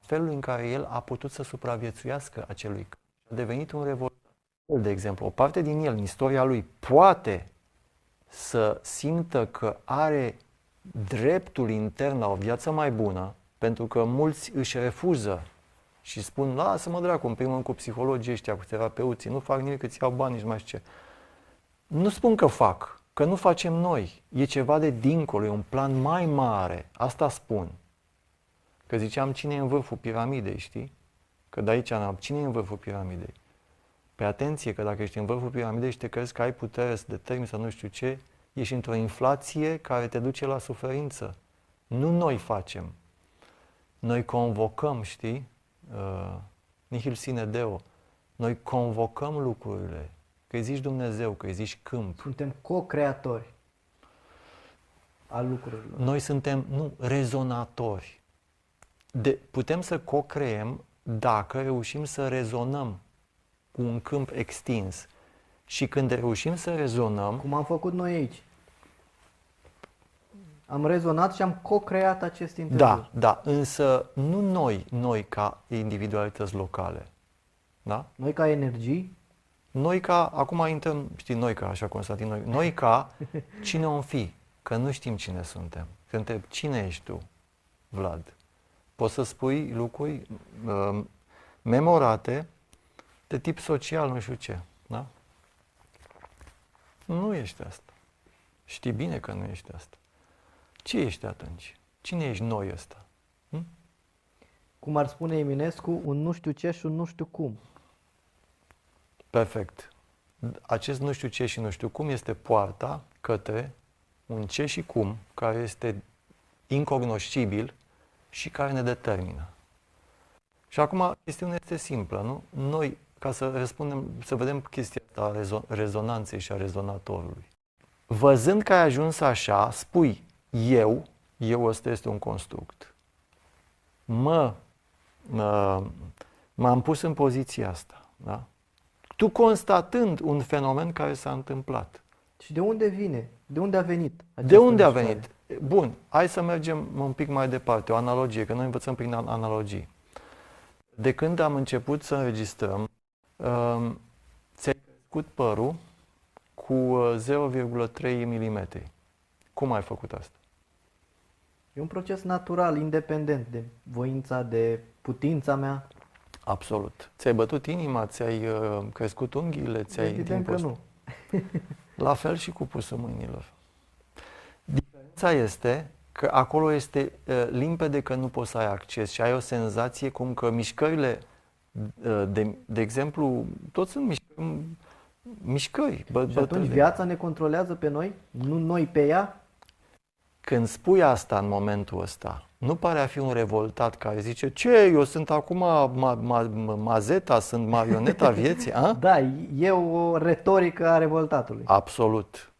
felul în care el a putut să supraviețuiască acelui câmp. A devenit un revoltat. De exemplu, o parte din el, în istoria lui, poate să simtă că are dreptul intern la o viață mai bună, pentru că mulți își refuză și spun, lasă-mă dracu, în primul rând cu psihologii ăștia, cu terapeuții, nu fac nimic, îți iau bani, nici mai știu ce. Nu spun că fac, că nu facem noi. E ceva de dincolo, e un plan mai mare. Asta spun. Că ziceam cine e în vârful piramidei, știi? Că de aici am cine e în vârful piramidei? Pe atenție că dacă ești în vârful piramidei și te crezi că ai putere să determini să nu știu ce, ești într-o inflație care te duce la suferință. Nu noi facem. Noi convocăm, știi? Uh, nihil sine deo. Noi convocăm lucrurile. Că zici Dumnezeu, că zici câmp. Suntem co-creatori al lucrurilor. Noi suntem, nu, rezonatori. De, putem să co-creăm dacă reușim să rezonăm cu un câmp extins. Și când reușim să rezonăm... Cum am făcut noi aici. Am rezonat și am co-creat acest interviu. Da, da, însă nu noi, noi ca individualități locale. Da? Noi ca energii? Noi ca, acum intrăm, știi, noi ca, așa Constantin, noi, noi ca cine om fi, că nu știm cine suntem. Când întreb, cine ești tu, Vlad? Poți să spui lucruri uh, memorate de tip social, nu știu ce, da? Nu ești asta. Știi bine că nu ești asta. Ce ești atunci? Cine ești noi ăsta? Hm? Cum ar spune Eminescu, un nu știu ce și un nu știu cum. Perfect. Acest nu știu ce și nu știu cum este poarta către un ce și cum care este incognoscibil și care ne determină. Și acum chestiunea este simplă, nu? Noi, ca să răspundem, să vedem chestia asta a rezonanței și a rezonatorului. Văzând că ai ajuns așa, spui, eu, eu ăsta este un construct. Mă, mă m-am pus în poziția asta, da? Tu constatând un fenomen care s-a întâmplat. Și de unde vine? De unde a venit? De unde a venit? Bun, hai să mergem un pic mai departe, o analogie, că noi învățăm prin analogii. De când am început să înregistrăm, um, ți-ai crescut părul cu 0,3 uh, mm. Cum ai făcut asta? E un proces natural, independent de voința, de putința mea. Absolut. Ți-ai bătut inima, ți-ai uh, crescut unghiile, ți-ai Evident că nu. La fel și cu pusul mâinilor. Diferența este că acolo este uh, limpede că nu poți să ai acces și ai o senzație cum că mișcările, uh, de, de exemplu, toți sunt mișcări, mișcări bă, și atunci viața ne controlează pe noi, nu noi pe ea? Când spui asta în momentul ăsta, nu pare a fi un revoltat care zice ce, eu sunt acum ma, ma, mazeta, sunt marioneta vieții? A? Da, e o retorică a revoltatului. Absolut.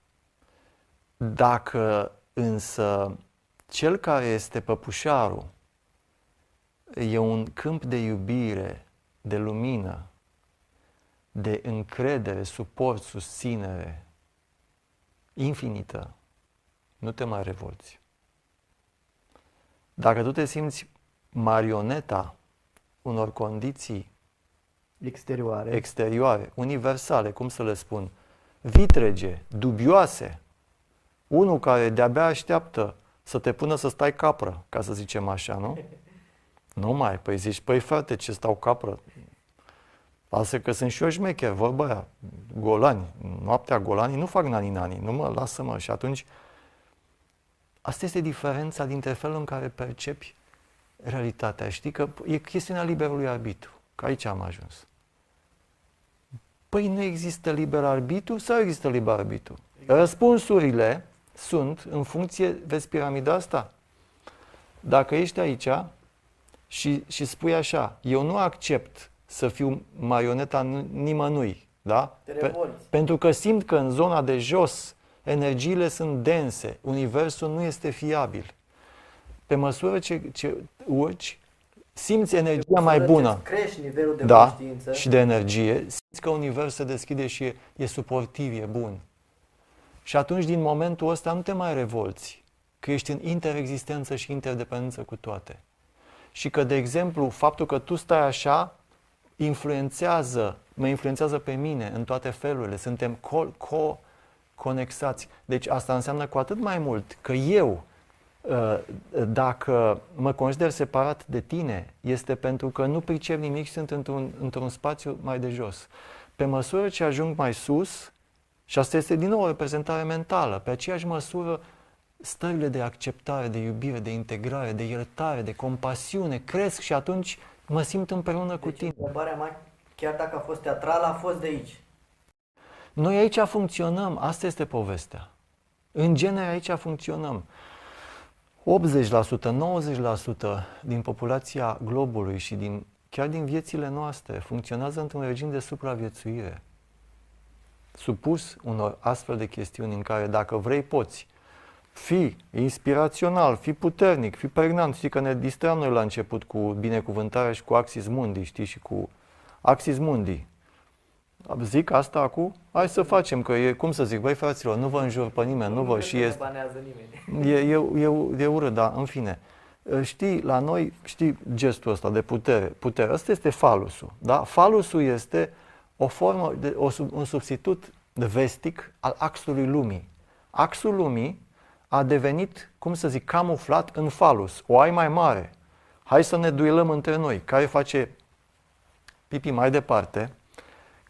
Dacă însă cel care este păpușarul e un câmp de iubire, de lumină, de încredere, suport, susținere infinită, nu te mai revolți. Dacă tu te simți marioneta unor condiții exterioare, exterioare universale, cum să le spun, vitrege, dubioase, unul care de-abia așteaptă să te pună să stai capră, ca să zicem așa, nu? Nu mai, păi zici, păi frate, ce stau capră? Asta că sunt și eu șmecher, vorba aia, golani, noaptea golanii nu fac nani-nani, nu mă, lasă-mă. Și atunci Asta este diferența dintre felul în care percepi realitatea. Știi că e chestiunea liberului arbitru. Că aici am ajuns. Păi nu există liber arbitru sau există liber arbitru? Răspunsurile sunt în funcție, vezi piramida asta? Dacă ești aici și, și spui așa, eu nu accept să fiu marioneta nimănui, da? Pe, pentru că simt că în zona de jos energiile sunt dense, universul nu este fiabil. Pe măsură ce, ce urci, simți energia mai bună. Crești nivelul de da, conștiință. și de energie, simți că universul se deschide și e, e suportiv, e bun. Și atunci, din momentul ăsta, nu te mai revolți, că ești în interexistență și interdependență cu toate. Și că, de exemplu, faptul că tu stai așa, influențează, mă influențează pe mine în toate felurile. Suntem co-conexați. deci asta înseamnă cu atât mai mult că eu, ă, dacă mă consider separat de tine, este pentru că nu pricep nimic și sunt într-un, într-un spațiu mai de jos. Pe măsură ce ajung mai sus, și asta este din nou o reprezentare mentală. Pe aceeași măsură, stările de acceptare, de iubire, de integrare, de iertare, de compasiune cresc și atunci mă simt împreună deci, cu tine. Întrebarea mea, chiar dacă a fost teatrală, a fost de aici. Noi aici funcționăm, asta este povestea. În genere aici funcționăm. 80%, 90% din populația globului și din, chiar din viețile noastre funcționează într-un regim de supraviețuire supus unor astfel de chestiuni în care dacă vrei poți fi inspirațional, fi puternic, fi pregnant. Știi că ne distram noi la început cu binecuvântarea și cu Axis Mundi, știi, și cu Axis Mundi. Zic asta acum? Hai să facem, că e, cum să zic, băi fraților, nu vă înjur pe nimeni, nu, nu vă, și e, nimeni. E, e, e, e urât, da, în fine. Știi, la noi, știi gestul ăsta de putere, putere, ăsta este falusul, da? Falusul este o formă, de, o, un substitut vestic al axului lumii. Axul lumii a devenit, cum să zic, camuflat în falus. O ai mai mare. Hai să ne duelăm între noi. Care face pipi mai departe,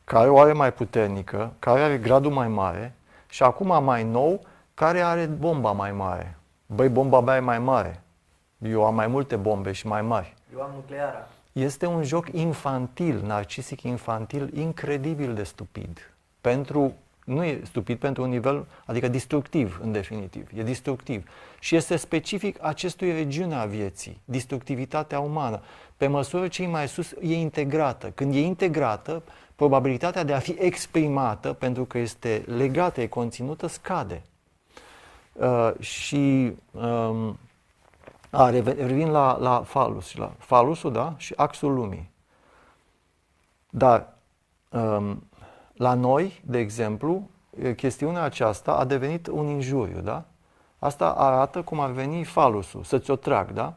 care o are mai puternică, care are gradul mai mare și acum mai nou, care are bomba mai mare. Băi, bomba mea e mai mare. Eu am mai multe bombe și mai mari. Eu am nucleara. Este un joc infantil, narcisic infantil, incredibil de stupid. Pentru, nu e stupid pentru un nivel, adică destructiv în definitiv, e destructiv. Și este specific acestui regiune a vieții, destructivitatea umană. Pe măsură ce e mai sus, e integrată. Când e integrată, probabilitatea de a fi exprimată, pentru că este legată, e conținută, scade. Uh, și um, a, revin la, la falus, la falusul, da, și axul lumii. Dar um, la noi, de exemplu, chestiunea aceasta a devenit un injuriu, da? Asta arată cum ar veni falusul, să-ți o trag, da?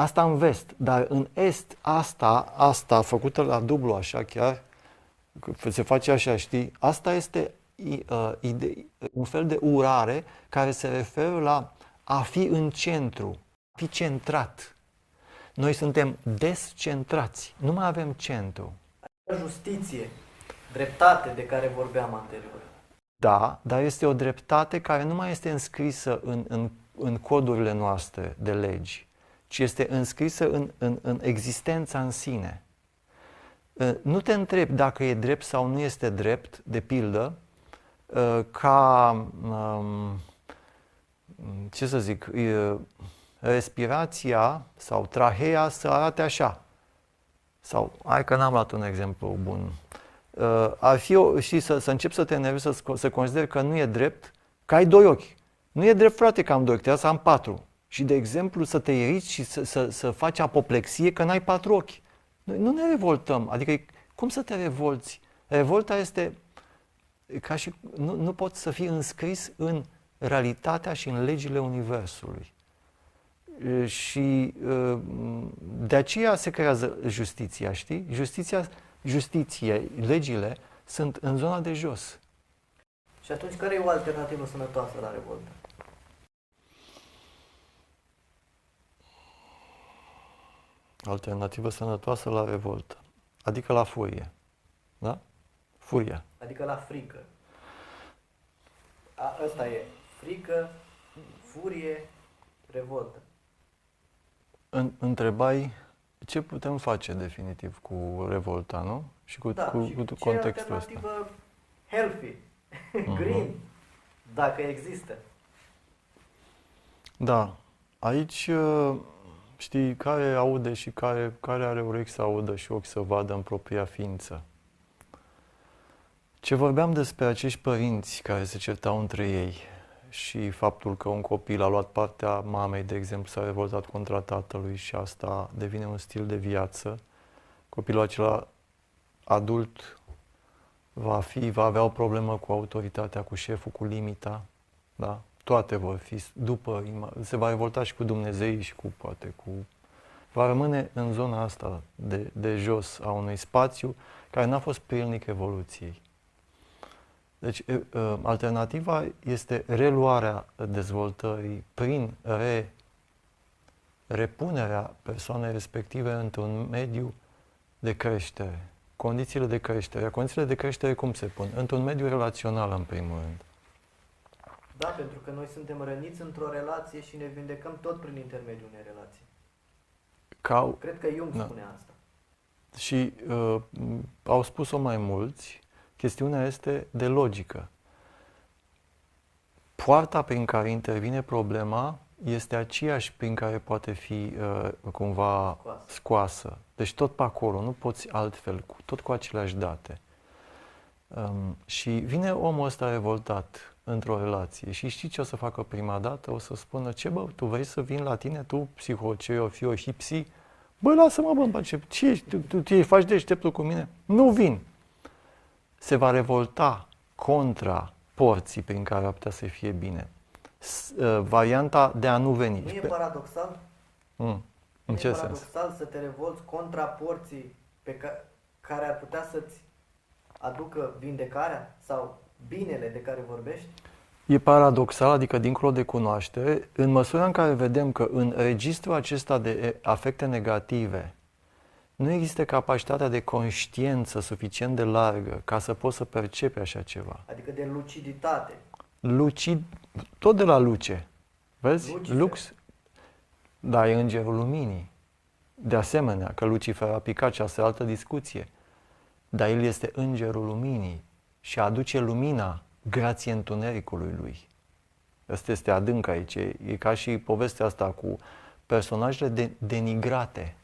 Asta în vest, dar în est, asta, asta făcută la dublu așa chiar, se face așa, știi? Asta este uh, ide- un fel de urare care se referă la a fi în centru, a fi centrat. Noi suntem descentrați, nu mai avem centru. Justiție, dreptate de care vorbeam anterior. Da, dar este o dreptate care nu mai este înscrisă în, în, în codurile noastre de legi, ci este înscrisă în, în, în existența în sine. Ă, nu te întreb dacă e drept sau nu este drept, de pildă, ă, ca ce să zic, respirația sau trahea să arate așa. Sau, hai că n-am luat un exemplu bun. Ar fi o, și să, să încep să te enervezi, să, să consider că nu e drept, că ai doi ochi. Nu e drept, frate, că am doi ochi, trebuie să am patru. Și, de exemplu, să te iriți și să, să, să faci apoplexie că n-ai patru ochi. Noi nu ne revoltăm. Adică, cum să te revolți? Revolta este ca și nu, nu poți să fii înscris în realitatea și în legile Universului. Și de aceea se creează justiția, știi? Justiția, justiție, legile sunt în zona de jos. Și atunci care e o alternativă sănătoasă la revoltă? Alternativă sănătoasă la revoltă. Adică la furie. Da? Furia. Adică la frică. A, ăsta e frică, furie, revoltă. În, întrebai ce putem face definitiv cu revolta, nu? Și cu, da, cu, și cu contextul ăsta. healthy, uh-huh. green, dacă există. Da. Aici, uh, știi, care aude și care, care are urechi să audă și ochi să vadă în propria ființă. Ce vorbeam despre acești părinți care se certau între ei și faptul că un copil a luat partea mamei, de exemplu, s-a revoltat contra tatălui și asta devine un stil de viață, copilul acela adult va, fi, va avea o problemă cu autoritatea, cu șeful, cu limita, da? Toate vor fi după, se va revolta și cu Dumnezei și cu, poate, cu... Va rămâne în zona asta de, de jos a unui spațiu care n-a fost prielnic evoluției. Deci, alternativa este reluarea dezvoltării prin re, repunerea persoanei respective într-un mediu de creștere. Condițiile de creștere. Condițiile de creștere cum se pun? Într-un mediu relațional, în primul rând. Da, pentru că noi suntem răniți într-o relație și ne vindecăm tot prin intermediul unei relații. Ca... Cred că Jung da. spune asta. Și uh, au spus-o mai mulți, chestiunea este de logică. Poarta prin care intervine problema este aceeași prin care poate fi uh, cumva scoasă. scoasă. Deci tot pe acolo, nu poți altfel, cu, tot cu aceleași date. Um, și vine omul ăsta revoltat într-o relație și știi ce o să facă prima dată? O să spună, ce bă, tu vrei să vin la tine, tu psihoceofio, hipsi? Bă, lasă-mă, bă, ce, ce ești, tu, tu, tu faci deșteptul cu mine? Nu vin. Se va revolta contra porții prin care ar putea să fie bine. Uh, varianta de a nu veni. Nu e paradoxal? Mm. În ce e paradoxal sens? să te revolți contra porții pe ca- care ar putea să-ți aducă vindecarea sau binele de care vorbești? E paradoxal, adică dincolo de cunoaștere, în măsura în care vedem că în registrul acesta de afecte negative nu există capacitatea de conștiință suficient de largă ca să poți să percepi așa ceva. Adică de luciditate. Lucid, tot de la luce. Vezi? Lucifer. Lux. Da, e îngerul luminii. De asemenea, că Lucifer a picat și asta altă discuție. Dar el este îngerul luminii și aduce lumina grație întunericului lui. Asta este adânc aici. E, e ca și povestea asta cu personajele de, denigrate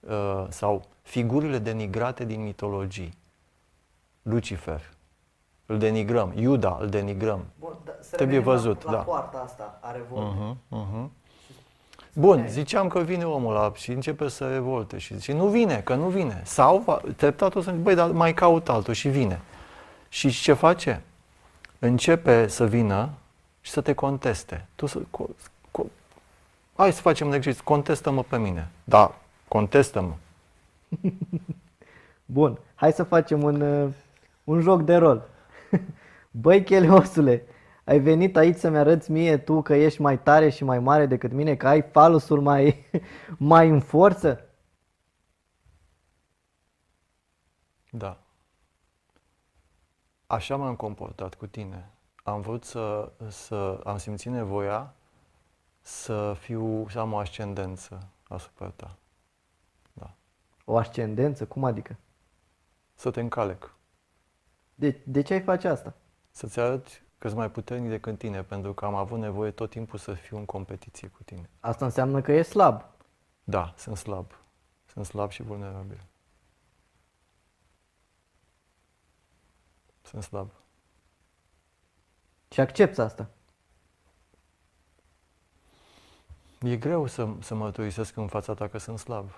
uh, sau figurile denigrate din mitologii. Lucifer, îl denigrăm. Iuda, îl denigrăm. Bun, da, Trebuie văzut. La, la da. poarta asta a revoltei. Uh-huh, uh-huh. Bun, ziceam că vine omul ăla și începe să revolte și zice, nu vine, că nu vine. Sau treptat o să băi, dar mai caut altul și vine. Și ce face? Începe să vină și să te conteste. Tu să, co, co, hai să facem un exercițiu, contestă-mă pe mine. Da, contestă-mă. Bun, hai să facem un, uh, un joc de rol. Băi, cheliosule, ai venit aici să-mi arăți mie tu că ești mai tare și mai mare decât mine, că ai falusul mai, mai în forță? Da. Așa m-am comportat cu tine. Am vrut să, să am simțit nevoia să fiu, să am o ascendență asupra ta. Da. O ascendență? Cum adică? Să te încalec. De, de ce ai face asta? Să-ți arăt că sunt mai puternic decât tine, pentru că am avut nevoie tot timpul să fiu în competiție cu tine. Asta înseamnă că e slab. Da, sunt slab. Sunt slab și vulnerabil. Sunt slab. Și accepti asta? E greu să, să mărturisesc în fața ta că sunt slab.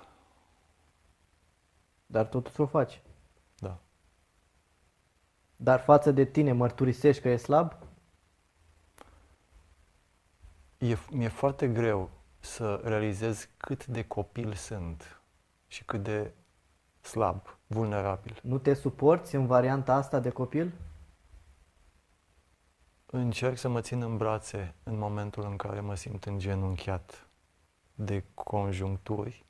Dar totuși o faci. Da. Dar față de tine mărturisești că e slab? E, mi-e foarte greu să realizez cât de copil sunt și cât de slab, vulnerabil. Nu te suporți în varianta asta de copil? Încerc să mă țin în brațe în momentul în care mă simt îngenunchiat de conjuncturi.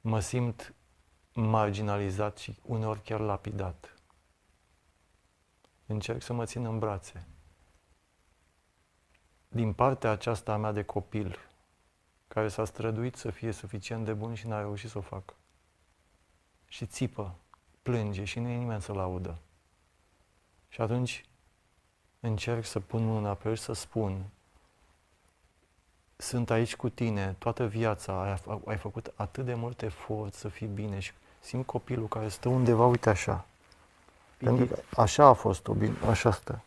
Mă simt marginalizat și uneori chiar lapidat. Încerc să mă țin în brațe. Din partea aceasta a mea de copil, care s-a străduit să fie suficient de bun și n-a reușit să o facă. Și țipă, plânge și nu e nimeni să-l audă. Și atunci încerc să pun mâna pe el și să spun sunt aici cu tine toată viața, ai, ai făcut atât de mult efort să fii bine și simt copilul care stă undeva, uite așa. Pitit. Pentru că așa a fost, o bine, așa stă.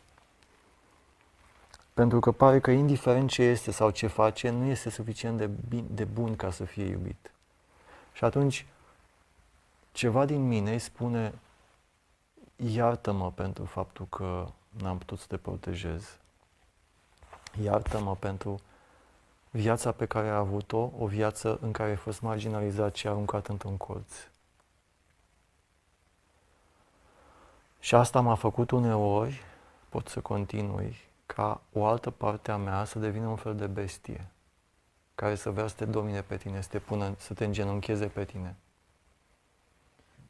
Pentru că pare că indiferent ce este sau ce face, nu este suficient de, bin, de bun ca să fie iubit. Și atunci, ceva din mine îi spune, iartă-mă pentru faptul că n-am putut să te protejez. Iartă-mă pentru viața pe care ai avut-o, o viață în care ai fost marginalizat și aruncat într-un colț. Și asta m-a făcut uneori, pot să continui, ca o altă parte a mea să devină un fel de bestie, care să vrea să te domine pe tine, să te, pună, să te îngenuncheze pe tine.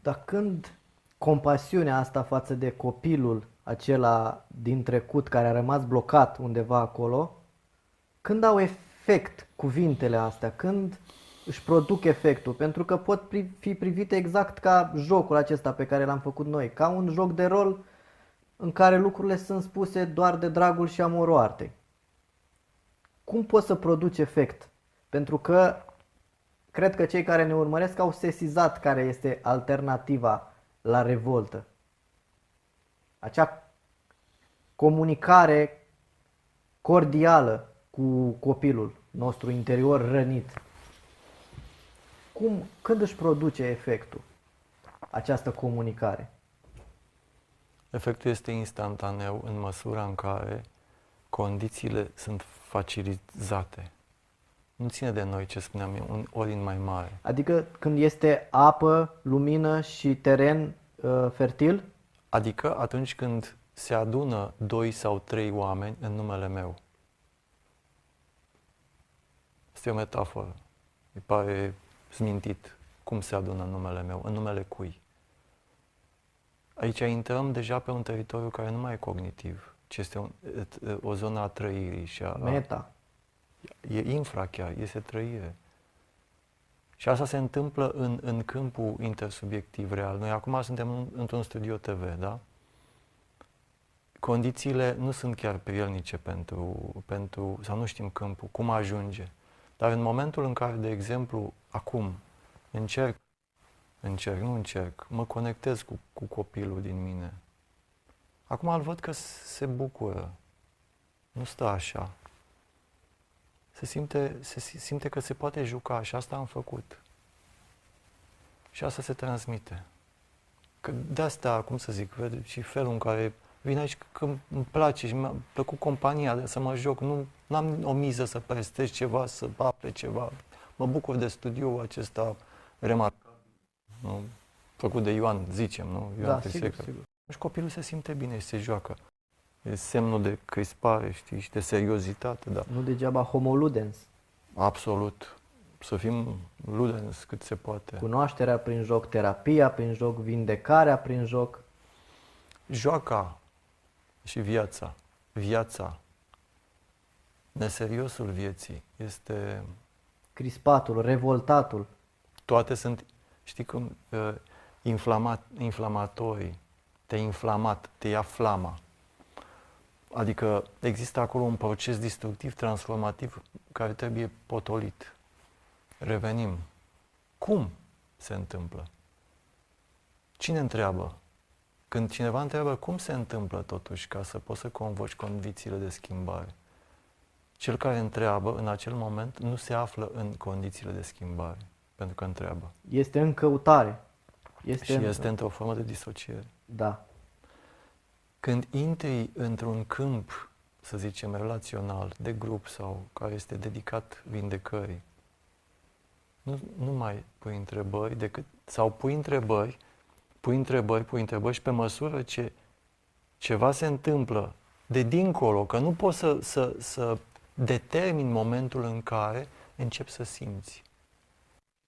Dar când compasiunea asta față de copilul acela din trecut care a rămas blocat undeva acolo, când au efect cuvintele astea, când își produc efectul, pentru că pot pri- fi privite exact ca jocul acesta pe care l-am făcut noi, ca un joc de rol în care lucrurile sunt spuse doar de dragul și amorul artei. Cum poți să produci efect? Pentru că cred că cei care ne urmăresc au sesizat care este alternativa la revoltă. Acea comunicare cordială cu copilul nostru interior rănit. Cum, când își produce efectul această comunicare? Efectul este instantaneu în măsura în care condițiile sunt facilizate. Nu ține de noi ce spuneam eu, un orin mai mare. Adică când este apă, lumină și teren uh, fertil? Adică atunci când se adună doi sau trei oameni în numele meu. Este o metaforă. Mi pare smintit cum se adună în numele meu, în numele cui. Aici intrăm deja pe un teritoriu care nu mai e cognitiv, ci este un, o zonă a trăirii și a, Meta. E infra chiar, este trăire. Și asta se întâmplă în, în câmpul intersubiectiv real. Noi acum suntem în, într-un studio TV, da? Condițiile nu sunt chiar prielnice pentru, pentru, sau nu știm câmpul, cum ajunge. Dar în momentul în care, de exemplu, acum încerc, încerc, nu încerc, mă conectez cu, cu copilul din mine, acum îl văd că se bucură, nu stă așa, se simte, se simte că se poate juca și asta am făcut. Și asta se transmite. Că de asta, cum să zic, vede, și felul în care vin aici că îmi place și mi-a plăcut compania de să mă joc, nu am o miză să prestez ceva, să afle ceva. Mă bucur de studioul acesta remarcabil, nu? făcut de Ioan, zicem, nu? Ioan Da, sigur, sigur. Și copilul se simte bine și se joacă. E semnul de crispare, știi, și de seriozitate, da. Nu degeaba homo ludens. Absolut. Să fim ludens cât se poate. Cunoașterea prin joc, terapia prin joc, vindecarea prin joc. Joaca și viața. Viața. Neseriosul vieții este... Crispatul, revoltatul. Toate sunt, știi cum, uh, inflamat, inflamatorii. Te-ai inflamat, te ia flama. Adică există acolo un proces destructiv, transformativ, care trebuie potolit. Revenim. Cum se întâmplă? Cine întreabă? Când cineva întreabă cum se întâmplă totuși ca să poți să convoci condițiile de schimbare, cel care întreabă în acel moment nu se află în condițiile de schimbare, pentru că întreabă. Este în căutare. Este Și în... este într-o formă de disociere. Da. Când intri într-un câmp, să zicem, relațional, de grup sau care este dedicat vindecării, nu, nu mai pui întrebări decât, sau pui întrebări, pui întrebări, pui întrebări și pe măsură ce ceva se întâmplă de dincolo, că nu poți să, să, să determini momentul în care începi să simți.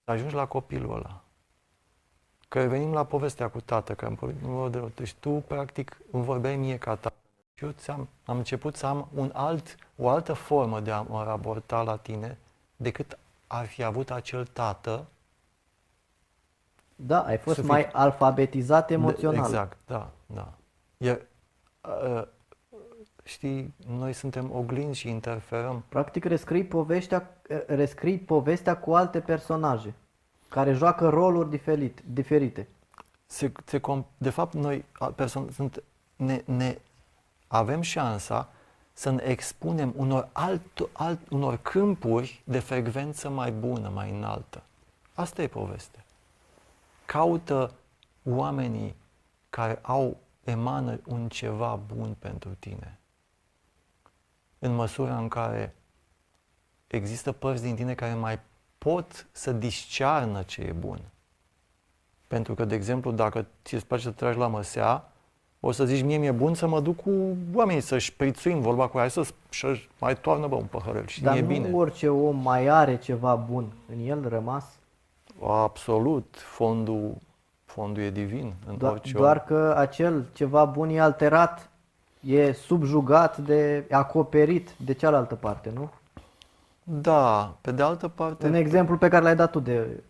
Să ajungi la copilul ăla. Că venim la povestea cu tată, că am povestit de Deci tu, practic, îmi vorbeai mie ca tată. Și eu ți-am, am început să am un alt, o altă formă de a mă raporta la tine decât ar fi avut acel tată. Da, ai fost Să mai fii- alfabetizat emoțional. Exact, da, da. Iar, uh, știi, noi suntem oglinzi și interferăm. Practic rescrii povestea, rescrii povestea cu alte personaje care joacă roluri diferite. diferite. Se, se, de fapt, noi perso- sunt, ne, ne avem șansa să ne expunem unor, alt, alt, unor câmpuri de frecvență mai bună, mai înaltă. Asta e poveste. Caută oamenii care au, emană un ceva bun pentru tine. În măsura în care există părți din tine care mai pot să discearnă ce e bun. Pentru că, de exemplu, dacă ți-e place să tragi la măsea, o să zici, mie mi-e bun să mă duc cu oamenii să-și prițuim vorba cu aia, să mai toarnă bă, un păhărel și Dar e nu bine. orice om mai are ceva bun în el rămas? Absolut, fondul, fondul e divin în Do- orice doar om. că acel ceva bun e alterat, e subjugat, de, e acoperit de cealaltă parte, nu? Da, pe de altă parte... În exemplu pe care l-ai dat tu de,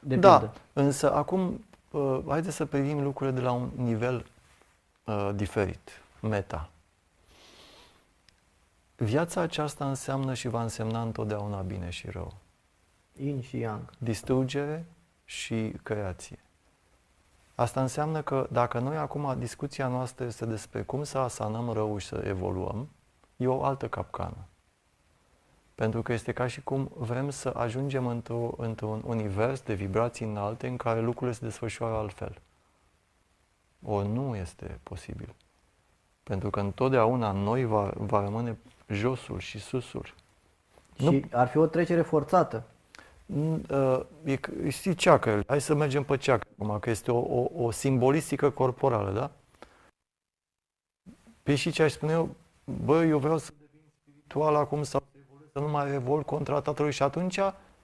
de da, pildă. însă acum uh, haideți să privim lucrurile de la un nivel uh, diferit, meta. Viața aceasta înseamnă și va însemna întotdeauna bine și rău. Yin și Yang. Distrugere și creație. Asta înseamnă că dacă noi acum discuția noastră este despre cum să asanăm răul și să evoluăm, e o altă capcană. Pentru că este ca și cum vrem să ajungem într-o, într-un univers de vibrații înalte în care lucrurile se desfășoară altfel. O nu este posibil. Pentru că întotdeauna noi va, va rămâne josul și susul. Și nu. ar fi o trecere forțată. Uh, e, știi ceacrele, hai să mergem pe ceacră acum, că este o, o, o simbolistică corporală, da? Pe și ce aș spune eu, bă, eu vreau să devin spiritual acum sau să nu mai revol contra tatălui și atunci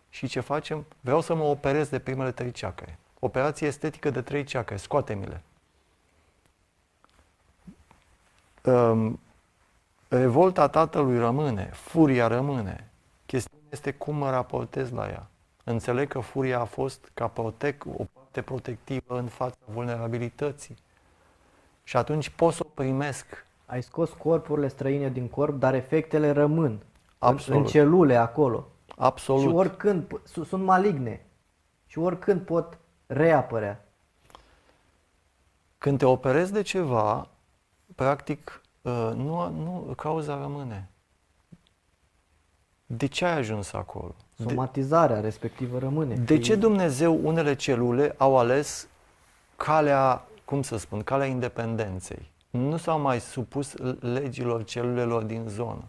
și ce facem? Vreau să mă operez de primele trei ceacre. Operație estetică de trei ceacre, scoate-mi-le. Um, revolta tatălui rămâne, furia rămâne. Chestiunea este cum mă raportez la ea. Înțeleg că furia a fost ca protec, o parte protectivă în fața vulnerabilității. Și atunci pot să o primesc. Ai scos corpurile străine din corp, dar efectele rămân. Absolut. În, în celule acolo. Absolut. Și oricând sunt maligne. Și oricând pot reapărea. Când te operezi de ceva, practic, nu, nu, cauza rămâne. De ce ai ajuns acolo? Somatizarea de, respectivă rămâne. De ce Dumnezeu unele celule au ales calea, cum să spun, calea independenței? Nu s-au mai supus legilor celulelor din zonă.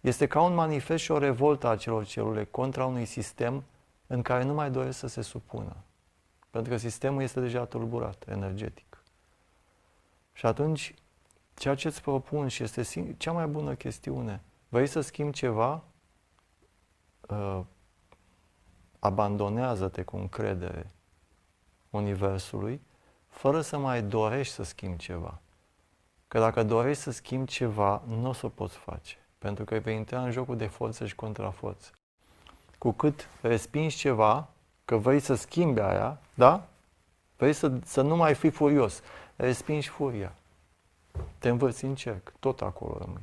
Este ca un manifest și o revoltă a acelor celule contra unui sistem în care nu mai doresc să se supună. Pentru că sistemul este deja tulburat, energetic. Și atunci, ceea ce îți propun și este cea mai bună chestiune, vrei să schimbi ceva, uh, abandonează-te cu încredere Universului, fără să mai dorești să schimbi ceva. Că dacă dorești să schimbi ceva, nu o să o poți face. Pentru că vei intra în jocul de forță și contraforță. Cu cât respingi ceva, că vrei să schimbi aia, da? Vrei să, să nu mai fii furios. Respingi furia. Te învăți în cerc. Tot acolo rămâi.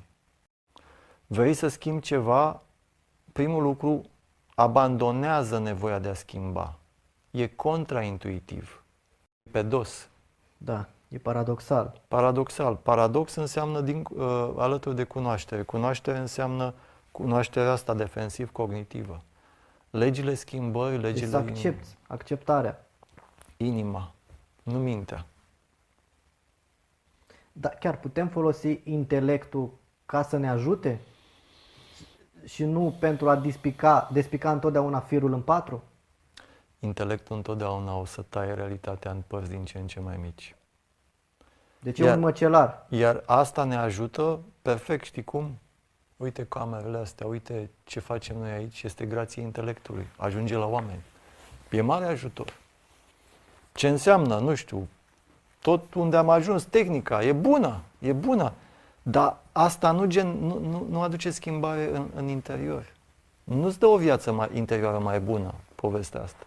Vrei să schimbi ceva, primul lucru, abandonează nevoia de a schimba. E contraintuitiv. Pe dos. Da, e paradoxal. Paradoxal. Paradox înseamnă din, uh, alături de cunoaștere. Cunoaștere înseamnă cunoașterea asta defensiv-cognitivă. Legile schimbării, legile... Deci accept, acceptarea. Inima, nu mintea. Dar chiar putem folosi intelectul ca să ne ajute? Și nu pentru a despica, despica întotdeauna firul în patru? Intelectul întotdeauna o să taie realitatea în părți din ce în ce mai mici. Deci iar, e un măcelar. Iar asta ne ajută perfect, știi cum? Uite camerele astea, uite ce facem noi aici, este grație intelectului, ajunge la oameni. E mare ajutor. Ce înseamnă, nu știu, tot unde am ajuns, tehnica, e bună, e bună, dar asta nu, gen, nu, nu, nu aduce schimbare în, în interior. Nu-ți dă o viață mai interioară mai bună, povestea asta.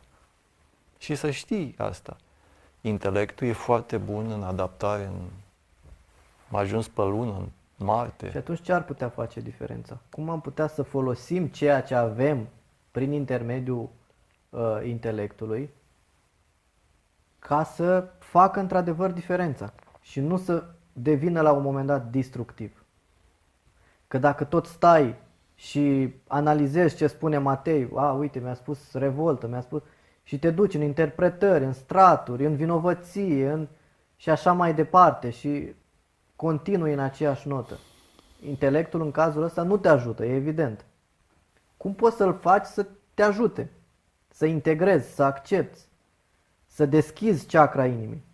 Și să știi asta. Intelectul e foarte bun în adaptare, în... am ajuns pe lună, Marte. Și atunci ce ar putea face diferența? Cum am putea să folosim ceea ce avem prin intermediul uh, intelectului ca să facă într-adevăr diferența și nu să devină la un moment dat destructiv. Că dacă tot stai și analizezi ce spune Matei, a, uite, mi-a spus revoltă, mi-a spus... Și te duci în interpretări, în straturi, în vinovăție, în... și așa mai departe și continui în aceeași notă. Intelectul în cazul ăsta nu te ajută, e evident. Cum poți să-l faci să te ajute? Să integrezi, să accepti, să deschizi chakra inimii.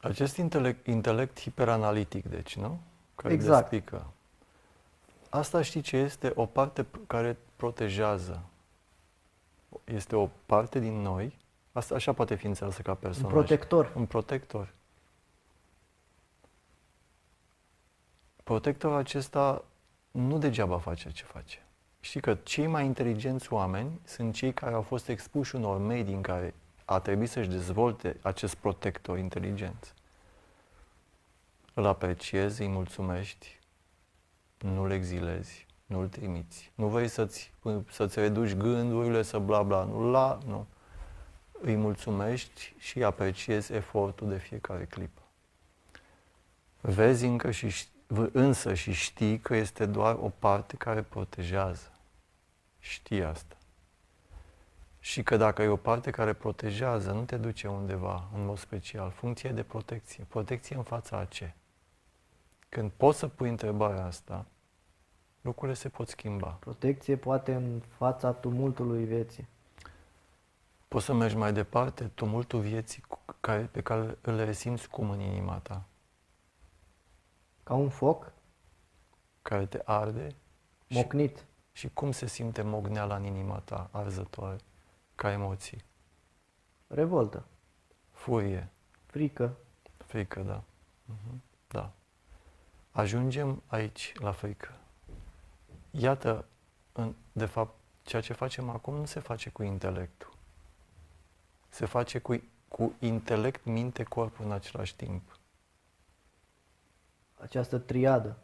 Acest intelect, intelect hiperanalitic, deci, nu? Care Exact. despică. Asta știi ce este? O parte p- care protejează. Este o parte din noi, asta așa poate fi înțeleasă ca Un personaj. protector. Un protector. Protectorul acesta nu degeaba face ce face. Știi că cei mai inteligenți oameni sunt cei care au fost expuși unor medii în care a trebuit să-și dezvolte acest protector inteligent. Îl apreciezi, îi mulțumești, nu-l exilezi, nu-l trimiți. Nu vrei să-ți, să-ți reduci gândurile, să bla bla, nu la, nu. Îi mulțumești și îi apreciezi efortul de fiecare clipă. Vezi încă și ș- v- însă și știi că este doar o parte care protejează. Știi asta. Și că dacă e o parte care protejează, nu te duce undeva în mod special. Funcție de protecție. Protecție în fața a ce? Când poți să pui întrebarea asta, lucrurile se pot schimba. Protecție poate în fața tumultului vieții. Poți să mergi mai departe, tumultul vieții cu care, pe care îl resimți cum în inima ta, Ca un foc care te arde și, mocnit. și cum se simte mogneala în inima ta, arzătoare, ca emoții. Revoltă. Furie, Frică. frică, da. Mhm, Da. Ajungem aici, la frică. Iată, în, de fapt, ceea ce facem acum nu se face cu intelectul. Se face cu, cu intelect, minte, corp în același timp. Această triadă.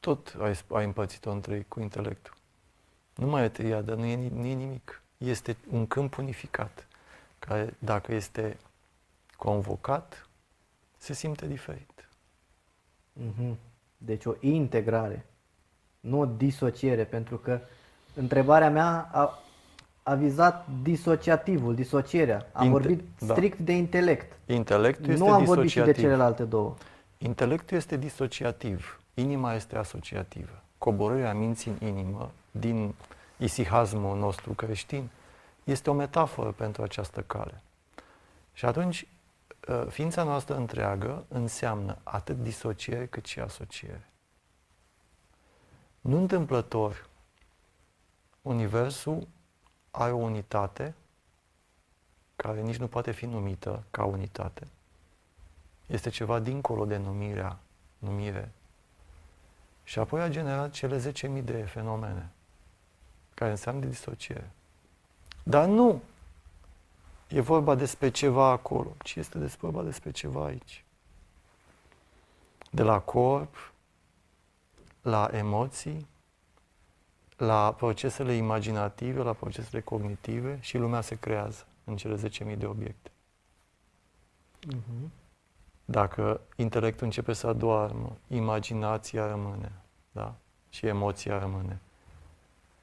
Tot ai, sp- ai împărțit-o între cu intelectul. Nu mai e triadă, nu e, ni- nu e nimic. Este un câmp unificat, care, dacă este convocat, se simte diferit. Mhm. Deci o integrare, nu o disociere, pentru că întrebarea mea a, a vizat disociativul, disocierea. Am Inte- vorbit da. strict de intelect. Intelectul este Nu am vorbit și de disociativ. celelalte două. Intelectul este disociativ, inima este asociativă. Coborârea minții în inimă, din isihazmul nostru creștin, este o metaforă pentru această cale. Și atunci, ă, ființa noastră întreagă înseamnă atât disociere cât și asociere. Nu întâmplător, Universul are o unitate care nici nu poate fi numită ca unitate. Este ceva dincolo de numirea, numire. Și apoi a generat cele 10.000 de fenomene care înseamnă disociere. Dar nu e vorba despre ceva acolo, ci este despre vorba despre ceva aici. De la corp, la emoții, la procesele imaginative, la procesele cognitive și lumea se creează în cele 10.000 de obiecte. Mhm. Dacă intelectul începe să adoarmă, imaginația rămâne, da? Și emoția rămâne.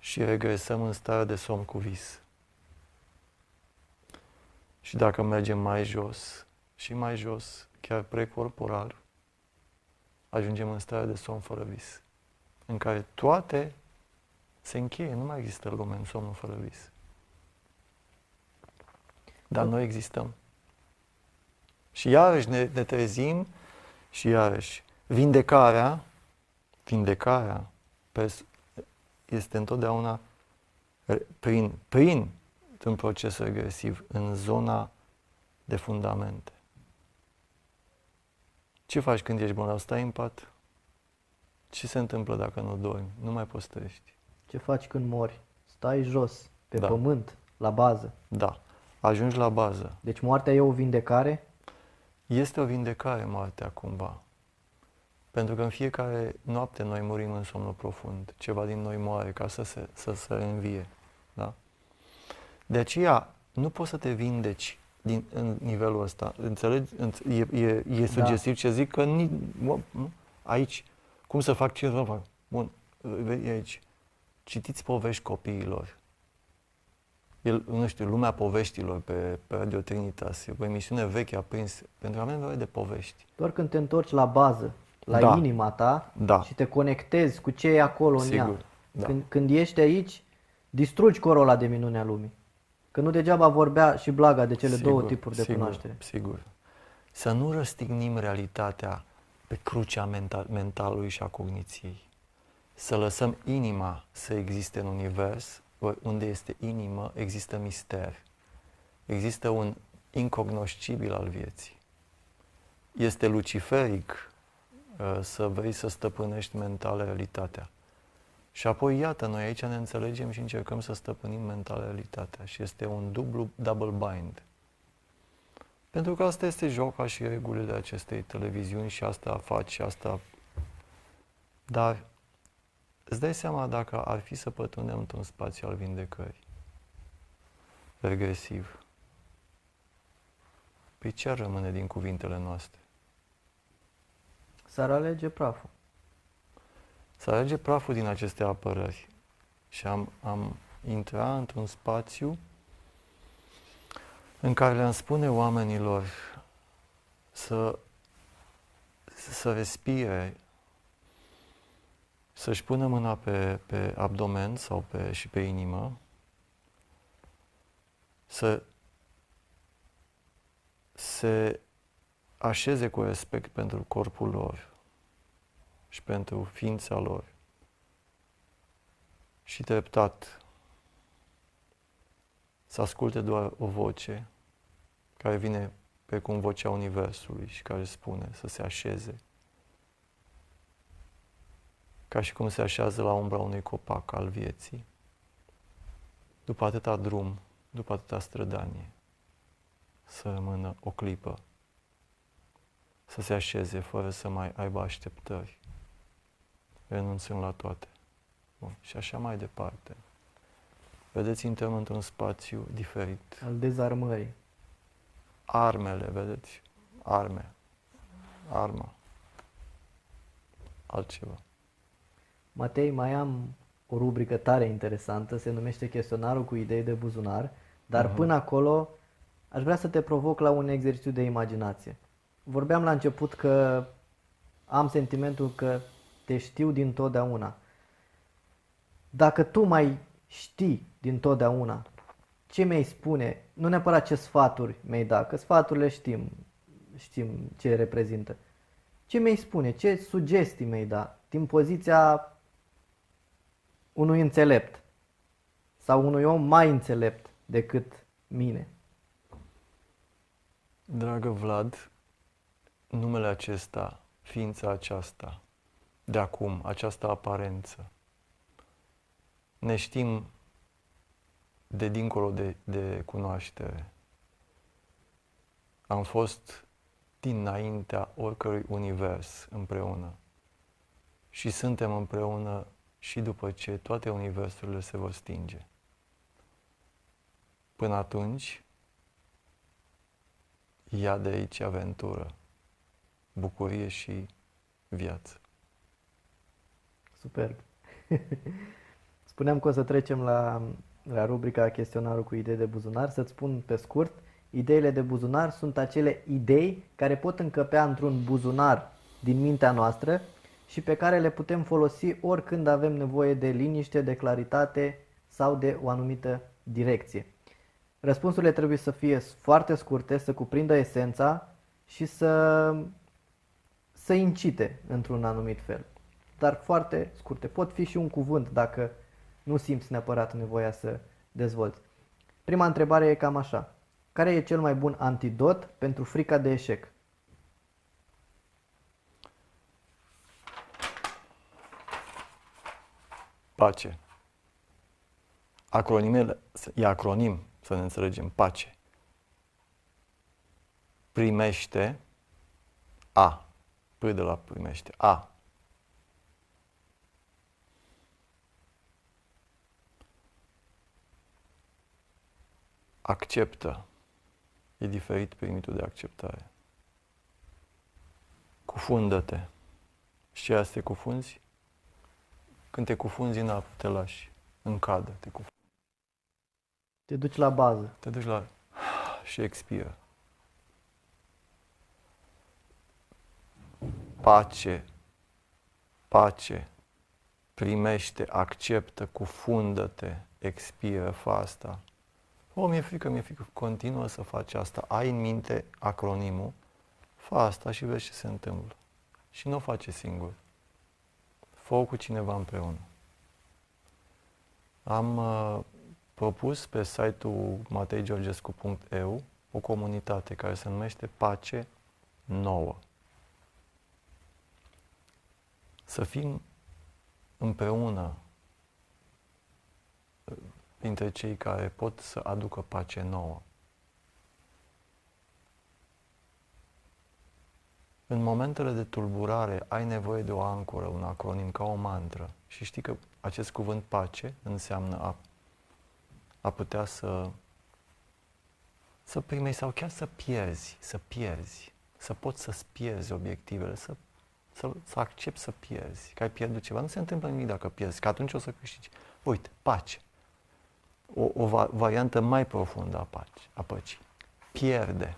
Și regresăm în starea de somn cu vis. Și dacă mergem mai jos și mai jos, chiar precorporal, ajungem în starea de somn fără vis, în care toate se încheie, nu mai există lume în somnul fără vis. Dar noi existăm. Și iarăși ne, ne trezim și iarăși vindecarea, vindecarea pers- este întotdeauna re- prin, prin un proces regresiv în zona de fundamente. Ce faci când ești bolnav? Stai în pat? Ce se întâmplă dacă nu dormi? Nu mai poți trăiești. Ce faci când mori? Stai jos, pe Da. pământ, la bază. Da. Ajungi la bază. Deci moartea e o vindecare? Este o vindecare moartea cumva. Pentru că în fiecare noapte noi murim în somnul profund. Ceva din noi moare ca să se, să se învie. Da? De aceea nu poți să te vindeci din, în nivelul ăsta. Înțelegi? E, e, e sugestiv da. ce zic că ni, mă, nu? aici, cum să fac, ce să fac? Bun, e aici. Citiți povești copiilor. El, nu știu, lumea poveștilor pe, pe Radio Trinitas, e o emisiune veche aprins, pentru că avem nevoie de povești. Doar când te întorci la bază, la da. inima ta da. și te conectezi cu ce e acolo Sigur. în ea. Da. Când, când ești aici, distrugi corola de minunea lumii. Că nu degeaba vorbea și Blaga de cele sigur, două tipuri de sigur, cunoaștere. Sigur. Să nu răstignim realitatea pe crucea mental, mentalului și a cogniției. Să lăsăm inima să existe în univers, unde este inimă, există mister. Există un incognoscibil al vieții. Este luciferic uh, să vrei să stăpânești mental realitatea. Și apoi, iată, noi aici ne înțelegem și încercăm să stăpânim mental realitatea și este un dublu, double bind. Pentru că asta este joca și regulile acestei televiziuni și asta faci și asta... Dar îți dai seama dacă ar fi să pătrundem într-un spațiu al vindecării, regresiv, pe ce ar rămâne din cuvintele noastre? S-ar alege praful. Să alege praful din aceste apărări. Și am, am intrat într-un spațiu în care le-am spune oamenilor să, să respire, să-și pună mâna pe, pe abdomen sau pe, și pe inimă, să se așeze cu respect pentru corpul lor și pentru ființa lor. Și treptat să asculte doar o voce care vine pe cum vocea Universului și care spune să se așeze. Ca și cum se așează la umbra unui copac al vieții. După atâta drum, după atâta strădanie, să rămână o clipă, să se așeze fără să mai aibă așteptări renunțând la toate. Bun. Și așa mai departe. Vedeți, intrăm într-un spațiu diferit. Al dezarmării. Armele, vedeți? Arme. Arma. Altceva. Matei, mai am o rubrică tare interesantă, se numește chestionarul cu idei de buzunar, dar uh-huh. până acolo aș vrea să te provoc la un exercițiu de imaginație. Vorbeam la început că am sentimentul că te știu din totdeauna. Dacă tu mai știi din totdeauna, ce mi-ai spune, nu neapărat ce sfaturi mi-ai da, că sfaturile știm, știm ce reprezintă. Ce mi-ai spune, ce sugestii mi-ai da din poziția unui înțelept sau unui om mai înțelept decât mine? Dragă Vlad, numele acesta, ființa aceasta, de acum, această aparență. Ne știm de dincolo de, de cunoaștere. Am fost dinaintea oricărui univers împreună. Și suntem împreună și după ce toate universurile se vor stinge. Până atunci, ia de aici aventură, bucurie și viață. Superb. Spuneam că o să trecem la, la rubrica chestionarul cu idei de buzunar. Să-ți spun pe scurt, ideile de buzunar sunt acele idei care pot încăpea într-un buzunar din mintea noastră și pe care le putem folosi oricând avem nevoie de liniște, de claritate sau de o anumită direcție. Răspunsurile trebuie să fie foarte scurte, să cuprindă esența și să, să incite într-un anumit fel dar foarte scurte. Pot fi și un cuvânt dacă nu simți neapărat nevoia să dezvolți. Prima întrebare e cam așa. Care e cel mai bun antidot pentru frica de eșec? Pace. Acronimele, e acronim, să ne înțelegem, pace. Primește A. P de la primește. A. Acceptă. E diferit primitul de acceptare. Cufundă-te. Și ce te cufunzi? Când te cufunzi în apă, te lași în cadă, te cufunzi. Te duci la bază. Te duci la... și expiră. Pace, pace, primește, acceptă, cufundă-te, expiră, fă asta. O, mi-e frică, mi-e frică, continuă să faci asta, ai în minte acronimul, fă asta și vezi ce se întâmplă. Și nu o face singur. fă cu cineva împreună. Am uh, propus pe site-ul mateigeorgescu.eu o comunitate care se numește Pace Nouă. Să fim împreună dintre cei care pot să aducă pace nouă. În momentele de tulburare ai nevoie de o ancoră, un acronim, ca o mantră. Și știi că acest cuvânt pace înseamnă a, a putea să, să primești sau chiar să pierzi, să pierzi, să poți să-ți pierzi obiectivele, să, să, să accepti să pierzi, că ai pierdut ceva. Nu se întâmplă nimic dacă pierzi, că atunci o să câștigi. Uite, pace o, o variantă mai profundă a, paci, a păcii. Pierde.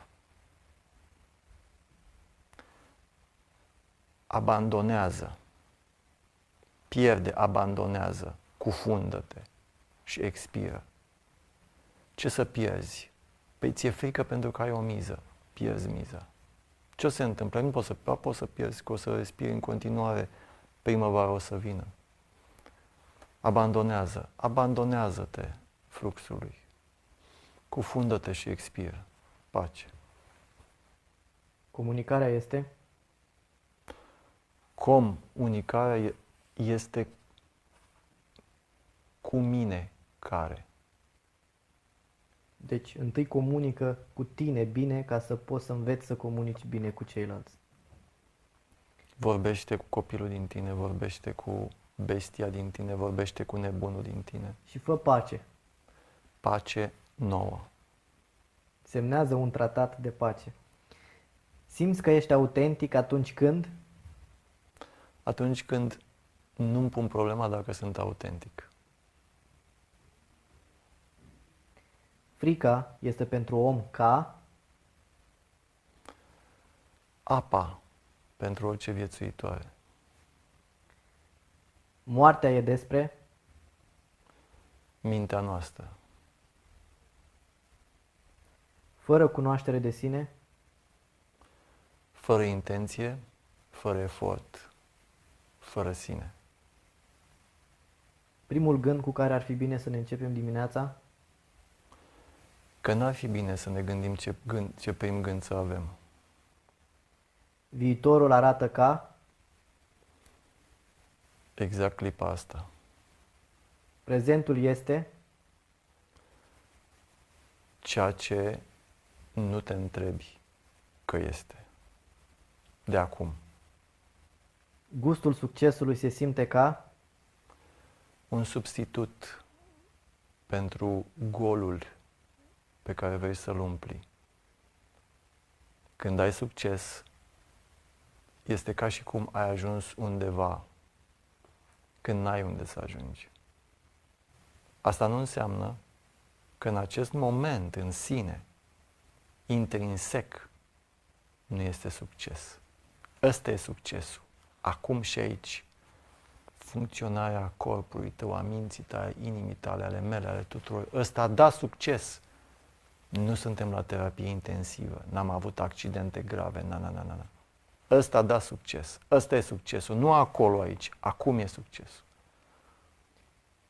Abandonează. Pierde, abandonează, cufundă-te și expiră. Ce să pierzi? Păi ți-e frică pentru că ai o miză. Pierzi miza. Ce o se întâmplă? Nu poți să, poți să pierzi, că o să respiri în continuare. Primăvara o să vină. Abandonează. Abandonează-te fluxului. Cufundă-te și expiră. Pace. Comunicarea este? Comunicarea este cu mine care. Deci, întâi comunică cu tine bine ca să poți să înveți să comunici bine cu ceilalți. Vorbește cu copilul din tine, vorbește cu bestia din tine, vorbește cu nebunul din tine. Și fă pace pace nouă. Semnează un tratat de pace. Simți că ești autentic atunci când? Atunci când nu-mi pun problema dacă sunt autentic. Frica este pentru om ca apa pentru orice viețuitoare. Moartea e despre mintea noastră. Fără cunoaștere de sine? Fără intenție, fără efort, fără sine. Primul gând cu care ar fi bine să ne începem dimineața? Că n-ar fi bine să ne gândim ce, gând, ce prim gând să avem. Viitorul arată ca? Exact clipa asta. Prezentul este? Ceea ce nu te întrebi că este. De acum. Gustul succesului se simte ca? Un substitut pentru golul pe care vrei să-l umpli. Când ai succes, este ca și cum ai ajuns undeva când n-ai unde să ajungi. Asta nu înseamnă că în acest moment în sine intrinsec nu este succes. Ăsta e succesul. Acum și aici. Funcționarea corpului tău, a minții tale, inimii tale, ale mele, ale tuturor. Ăsta da succes. Nu suntem la terapie intensivă. N-am avut accidente grave. Na, na, na, na. Ăsta da succes. Ăsta e succesul. Nu acolo, aici. Acum e succesul.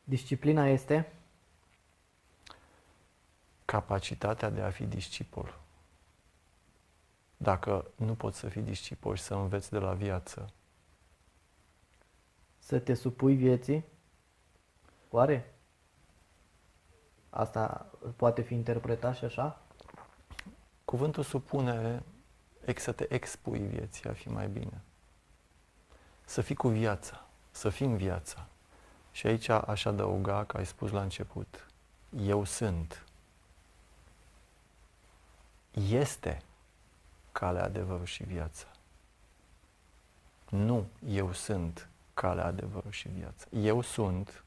Disciplina este? Capacitatea de a fi discipol dacă nu poți să fii discipol și să înveți de la viață? Să te supui vieții? Oare? Asta poate fi interpretat și așa? Cuvântul supune ex să te expui vieții, ar fi mai bine. să fii cu viața, să fii în viața. Și aici aș adăuga, că ai spus la început, eu sunt. Este calea, adevărul și viața. Nu eu sunt calea, adevărul și viața. Eu sunt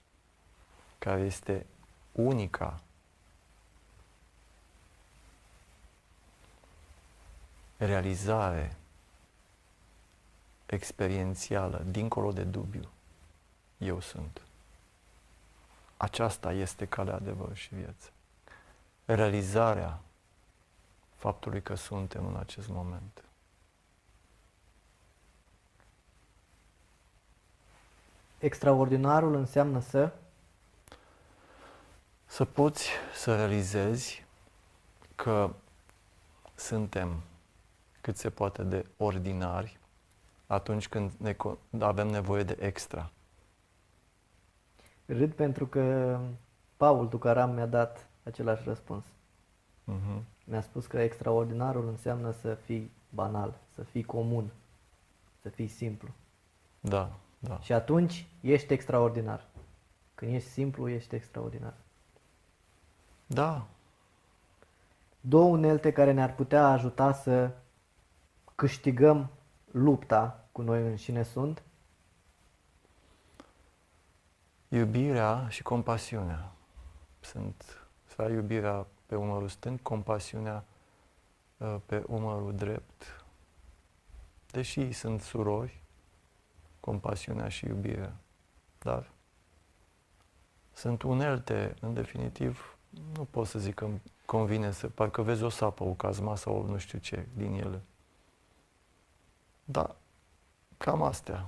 care este unica realizare experiențială, dincolo de dubiu, eu sunt. Aceasta este calea, adevăr și viață. Realizarea faptului că suntem în acest moment. Extraordinarul înseamnă să? Să poți să realizezi că suntem cât se poate de ordinari atunci când ne, avem nevoie de extra. Râd pentru că Paul Tucaram mi-a dat același răspuns. Uh-huh. Mi-a spus că extraordinarul înseamnă să fii banal, să fii comun, să fii simplu. Da, da. Și atunci ești extraordinar. Când ești simplu, ești extraordinar. Da. Două unelte care ne-ar putea ajuta să câștigăm lupta cu noi înșine sunt? Iubirea și compasiunea. Sunt să ai iubirea pe umărul stâng, compasiunea uh, pe umărul drept. Deși sunt surori, compasiunea și iubirea. Dar sunt unelte, în definitiv, nu pot să zic că convine să, parcă vezi o sapă, o cazma sau nu știu ce din ele. Da, cam astea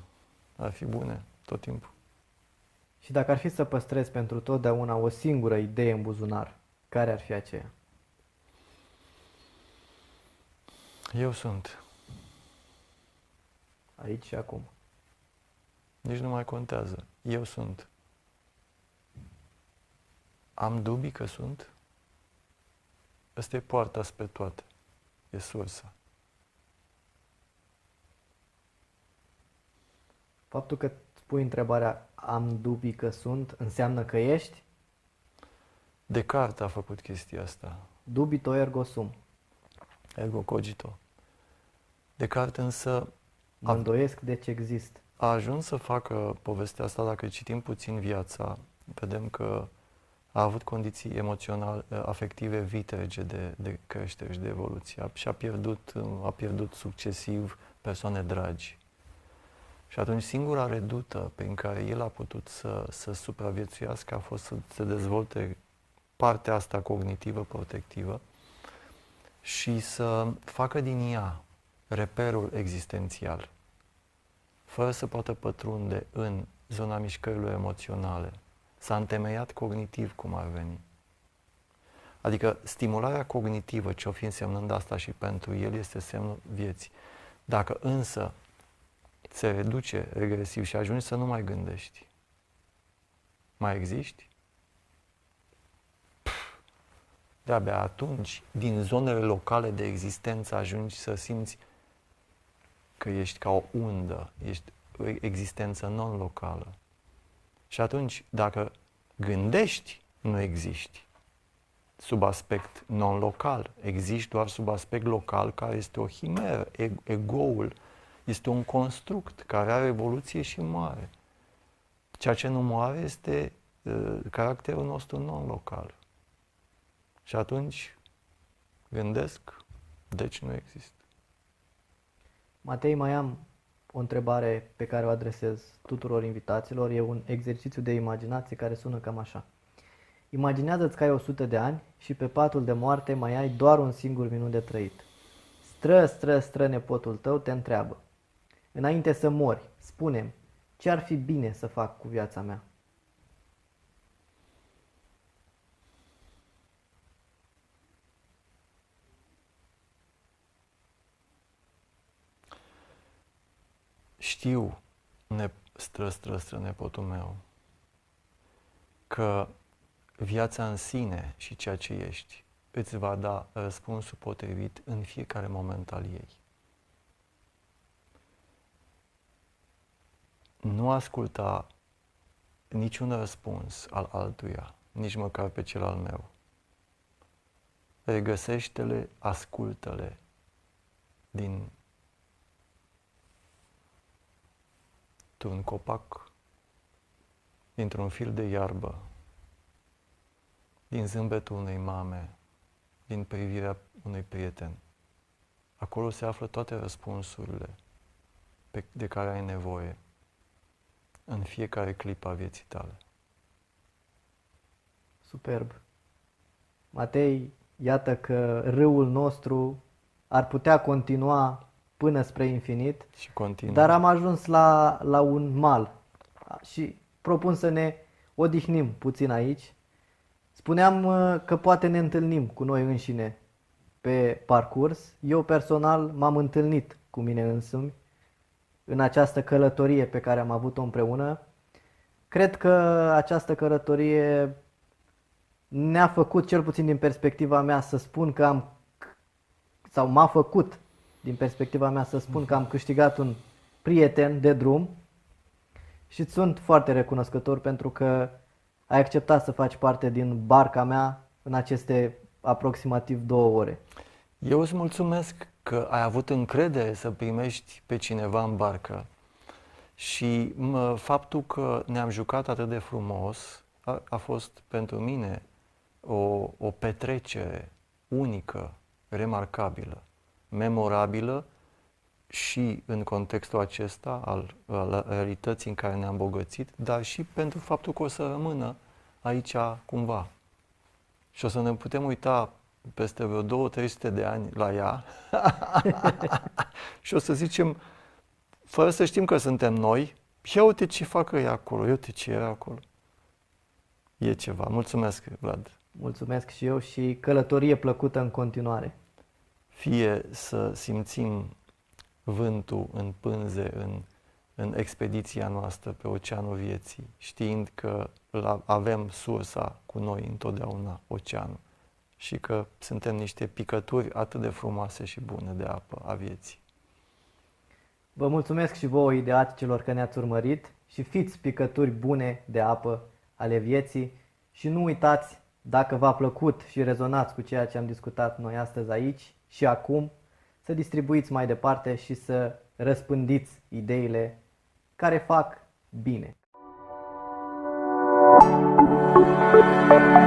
ar fi bune tot timpul. Și dacă ar fi să păstrezi pentru totdeauna o singură idee în buzunar, care ar fi aceea? Eu sunt. Aici și acum. Nici nu mai contează. Eu sunt. Am dubii că sunt? Asta e poarta spre toate. E sursa. Faptul că pui întrebarea am dubii că sunt, înseamnă că ești? Descartes a făcut chestia asta. Dubito ergo sum. Ergo cogito. Descartes însă... Mă îndoiesc de ce exist. A ajuns să facă povestea asta, dacă citim puțin viața, vedem că a avut condiții emoționale, afective vitege de, de creștere și de evoluție și a pierdut, a pierdut succesiv persoane dragi. Și atunci singura redută prin care el a putut să, să supraviețuiască a fost să se dezvolte partea asta cognitivă, protectivă și să facă din ea reperul existențial, fără să poată pătrunde în zona mișcărilor emoționale. S-a întemeiat cognitiv cum ar veni. Adică stimularea cognitivă, ce o fi însemnând asta și pentru el, este semnul vieții. Dacă însă se reduce regresiv și ajungi să nu mai gândești. Mai existi? De-abia atunci, din zonele locale de existență, ajungi să simți că ești ca o undă, ești o existență non-locală. Și atunci, dacă gândești, nu existi sub aspect non-local. Existi doar sub aspect local, care este o himeră. Egoul este un construct care are evoluție și moare. Ceea ce nu moare este uh, caracterul nostru non-local. Și atunci gândesc, deci nu există. Matei, mai am o întrebare pe care o adresez tuturor invitaților. E un exercițiu de imaginație care sună cam așa. Imaginează-ți că ai 100 de ani și pe patul de moarte mai ai doar un singur minut de trăit. Stră, stră, stră nepotul tău te întreabă. Înainte să mori, spune ce ar fi bine să fac cu viața mea? Știu, ne, stră, stră, stră, nepotul meu, că viața în sine și ceea ce ești îți va da răspunsul potrivit în fiecare moment al ei. nu asculta niciun răspuns al altuia, nici măcar pe cel al meu. Regăsește-le, ascultă-le din un copac, dintr-un fil de iarbă, din zâmbetul unei mame, din privirea unui prieten. Acolo se află toate răspunsurile pe, de care ai nevoie în fiecare clipă a vieții tale. Superb. Matei, iată că râul nostru ar putea continua până spre infinit, Și continuă. dar am ajuns la, la un mal și propun să ne odihnim puțin aici. Spuneam uh, că poate ne întâlnim cu noi înșine pe parcurs. Eu personal m-am întâlnit cu mine însumi în această călătorie pe care am avut-o împreună. Cred că această călătorie ne-a făcut, cel puțin din perspectiva mea, să spun că am, sau m-a făcut, din perspectiva mea, să spun că am câștigat un prieten de drum și îți sunt foarte recunoscător pentru că ai acceptat să faci parte din barca mea în aceste aproximativ două ore. Eu îți mulțumesc că ai avut încredere să primești pe cineva în barcă și mă, faptul că ne-am jucat atât de frumos a, a fost pentru mine o, o petrecere unică, remarcabilă, memorabilă și în contextul acesta al, al realității în care ne-am bogățit, dar și pentru faptul că o să rămână aici cumva. Și o să ne putem uita peste vreo 2-300 de ani la ea și o să zicem, fără să știm că suntem noi, ia uite ce facă ea acolo, ia uite ce era acolo. E ceva. Mulțumesc, Vlad. Mulțumesc și eu și călătorie plăcută în continuare. Fie să simțim vântul în pânze, în, în expediția noastră pe oceanul vieții, știind că la, avem sursa cu noi întotdeauna, oceanul, și că suntem niște picături atât de frumoase și bune de apă a vieții. Vă mulțumesc și vouă ideaticilor că ne-ați urmărit și fiți picături bune de apă ale vieții și nu uitați, dacă v-a plăcut și rezonați cu ceea ce am discutat noi astăzi aici și acum, să distribuiți mai departe și să răspândiți ideile care fac bine. Thank you.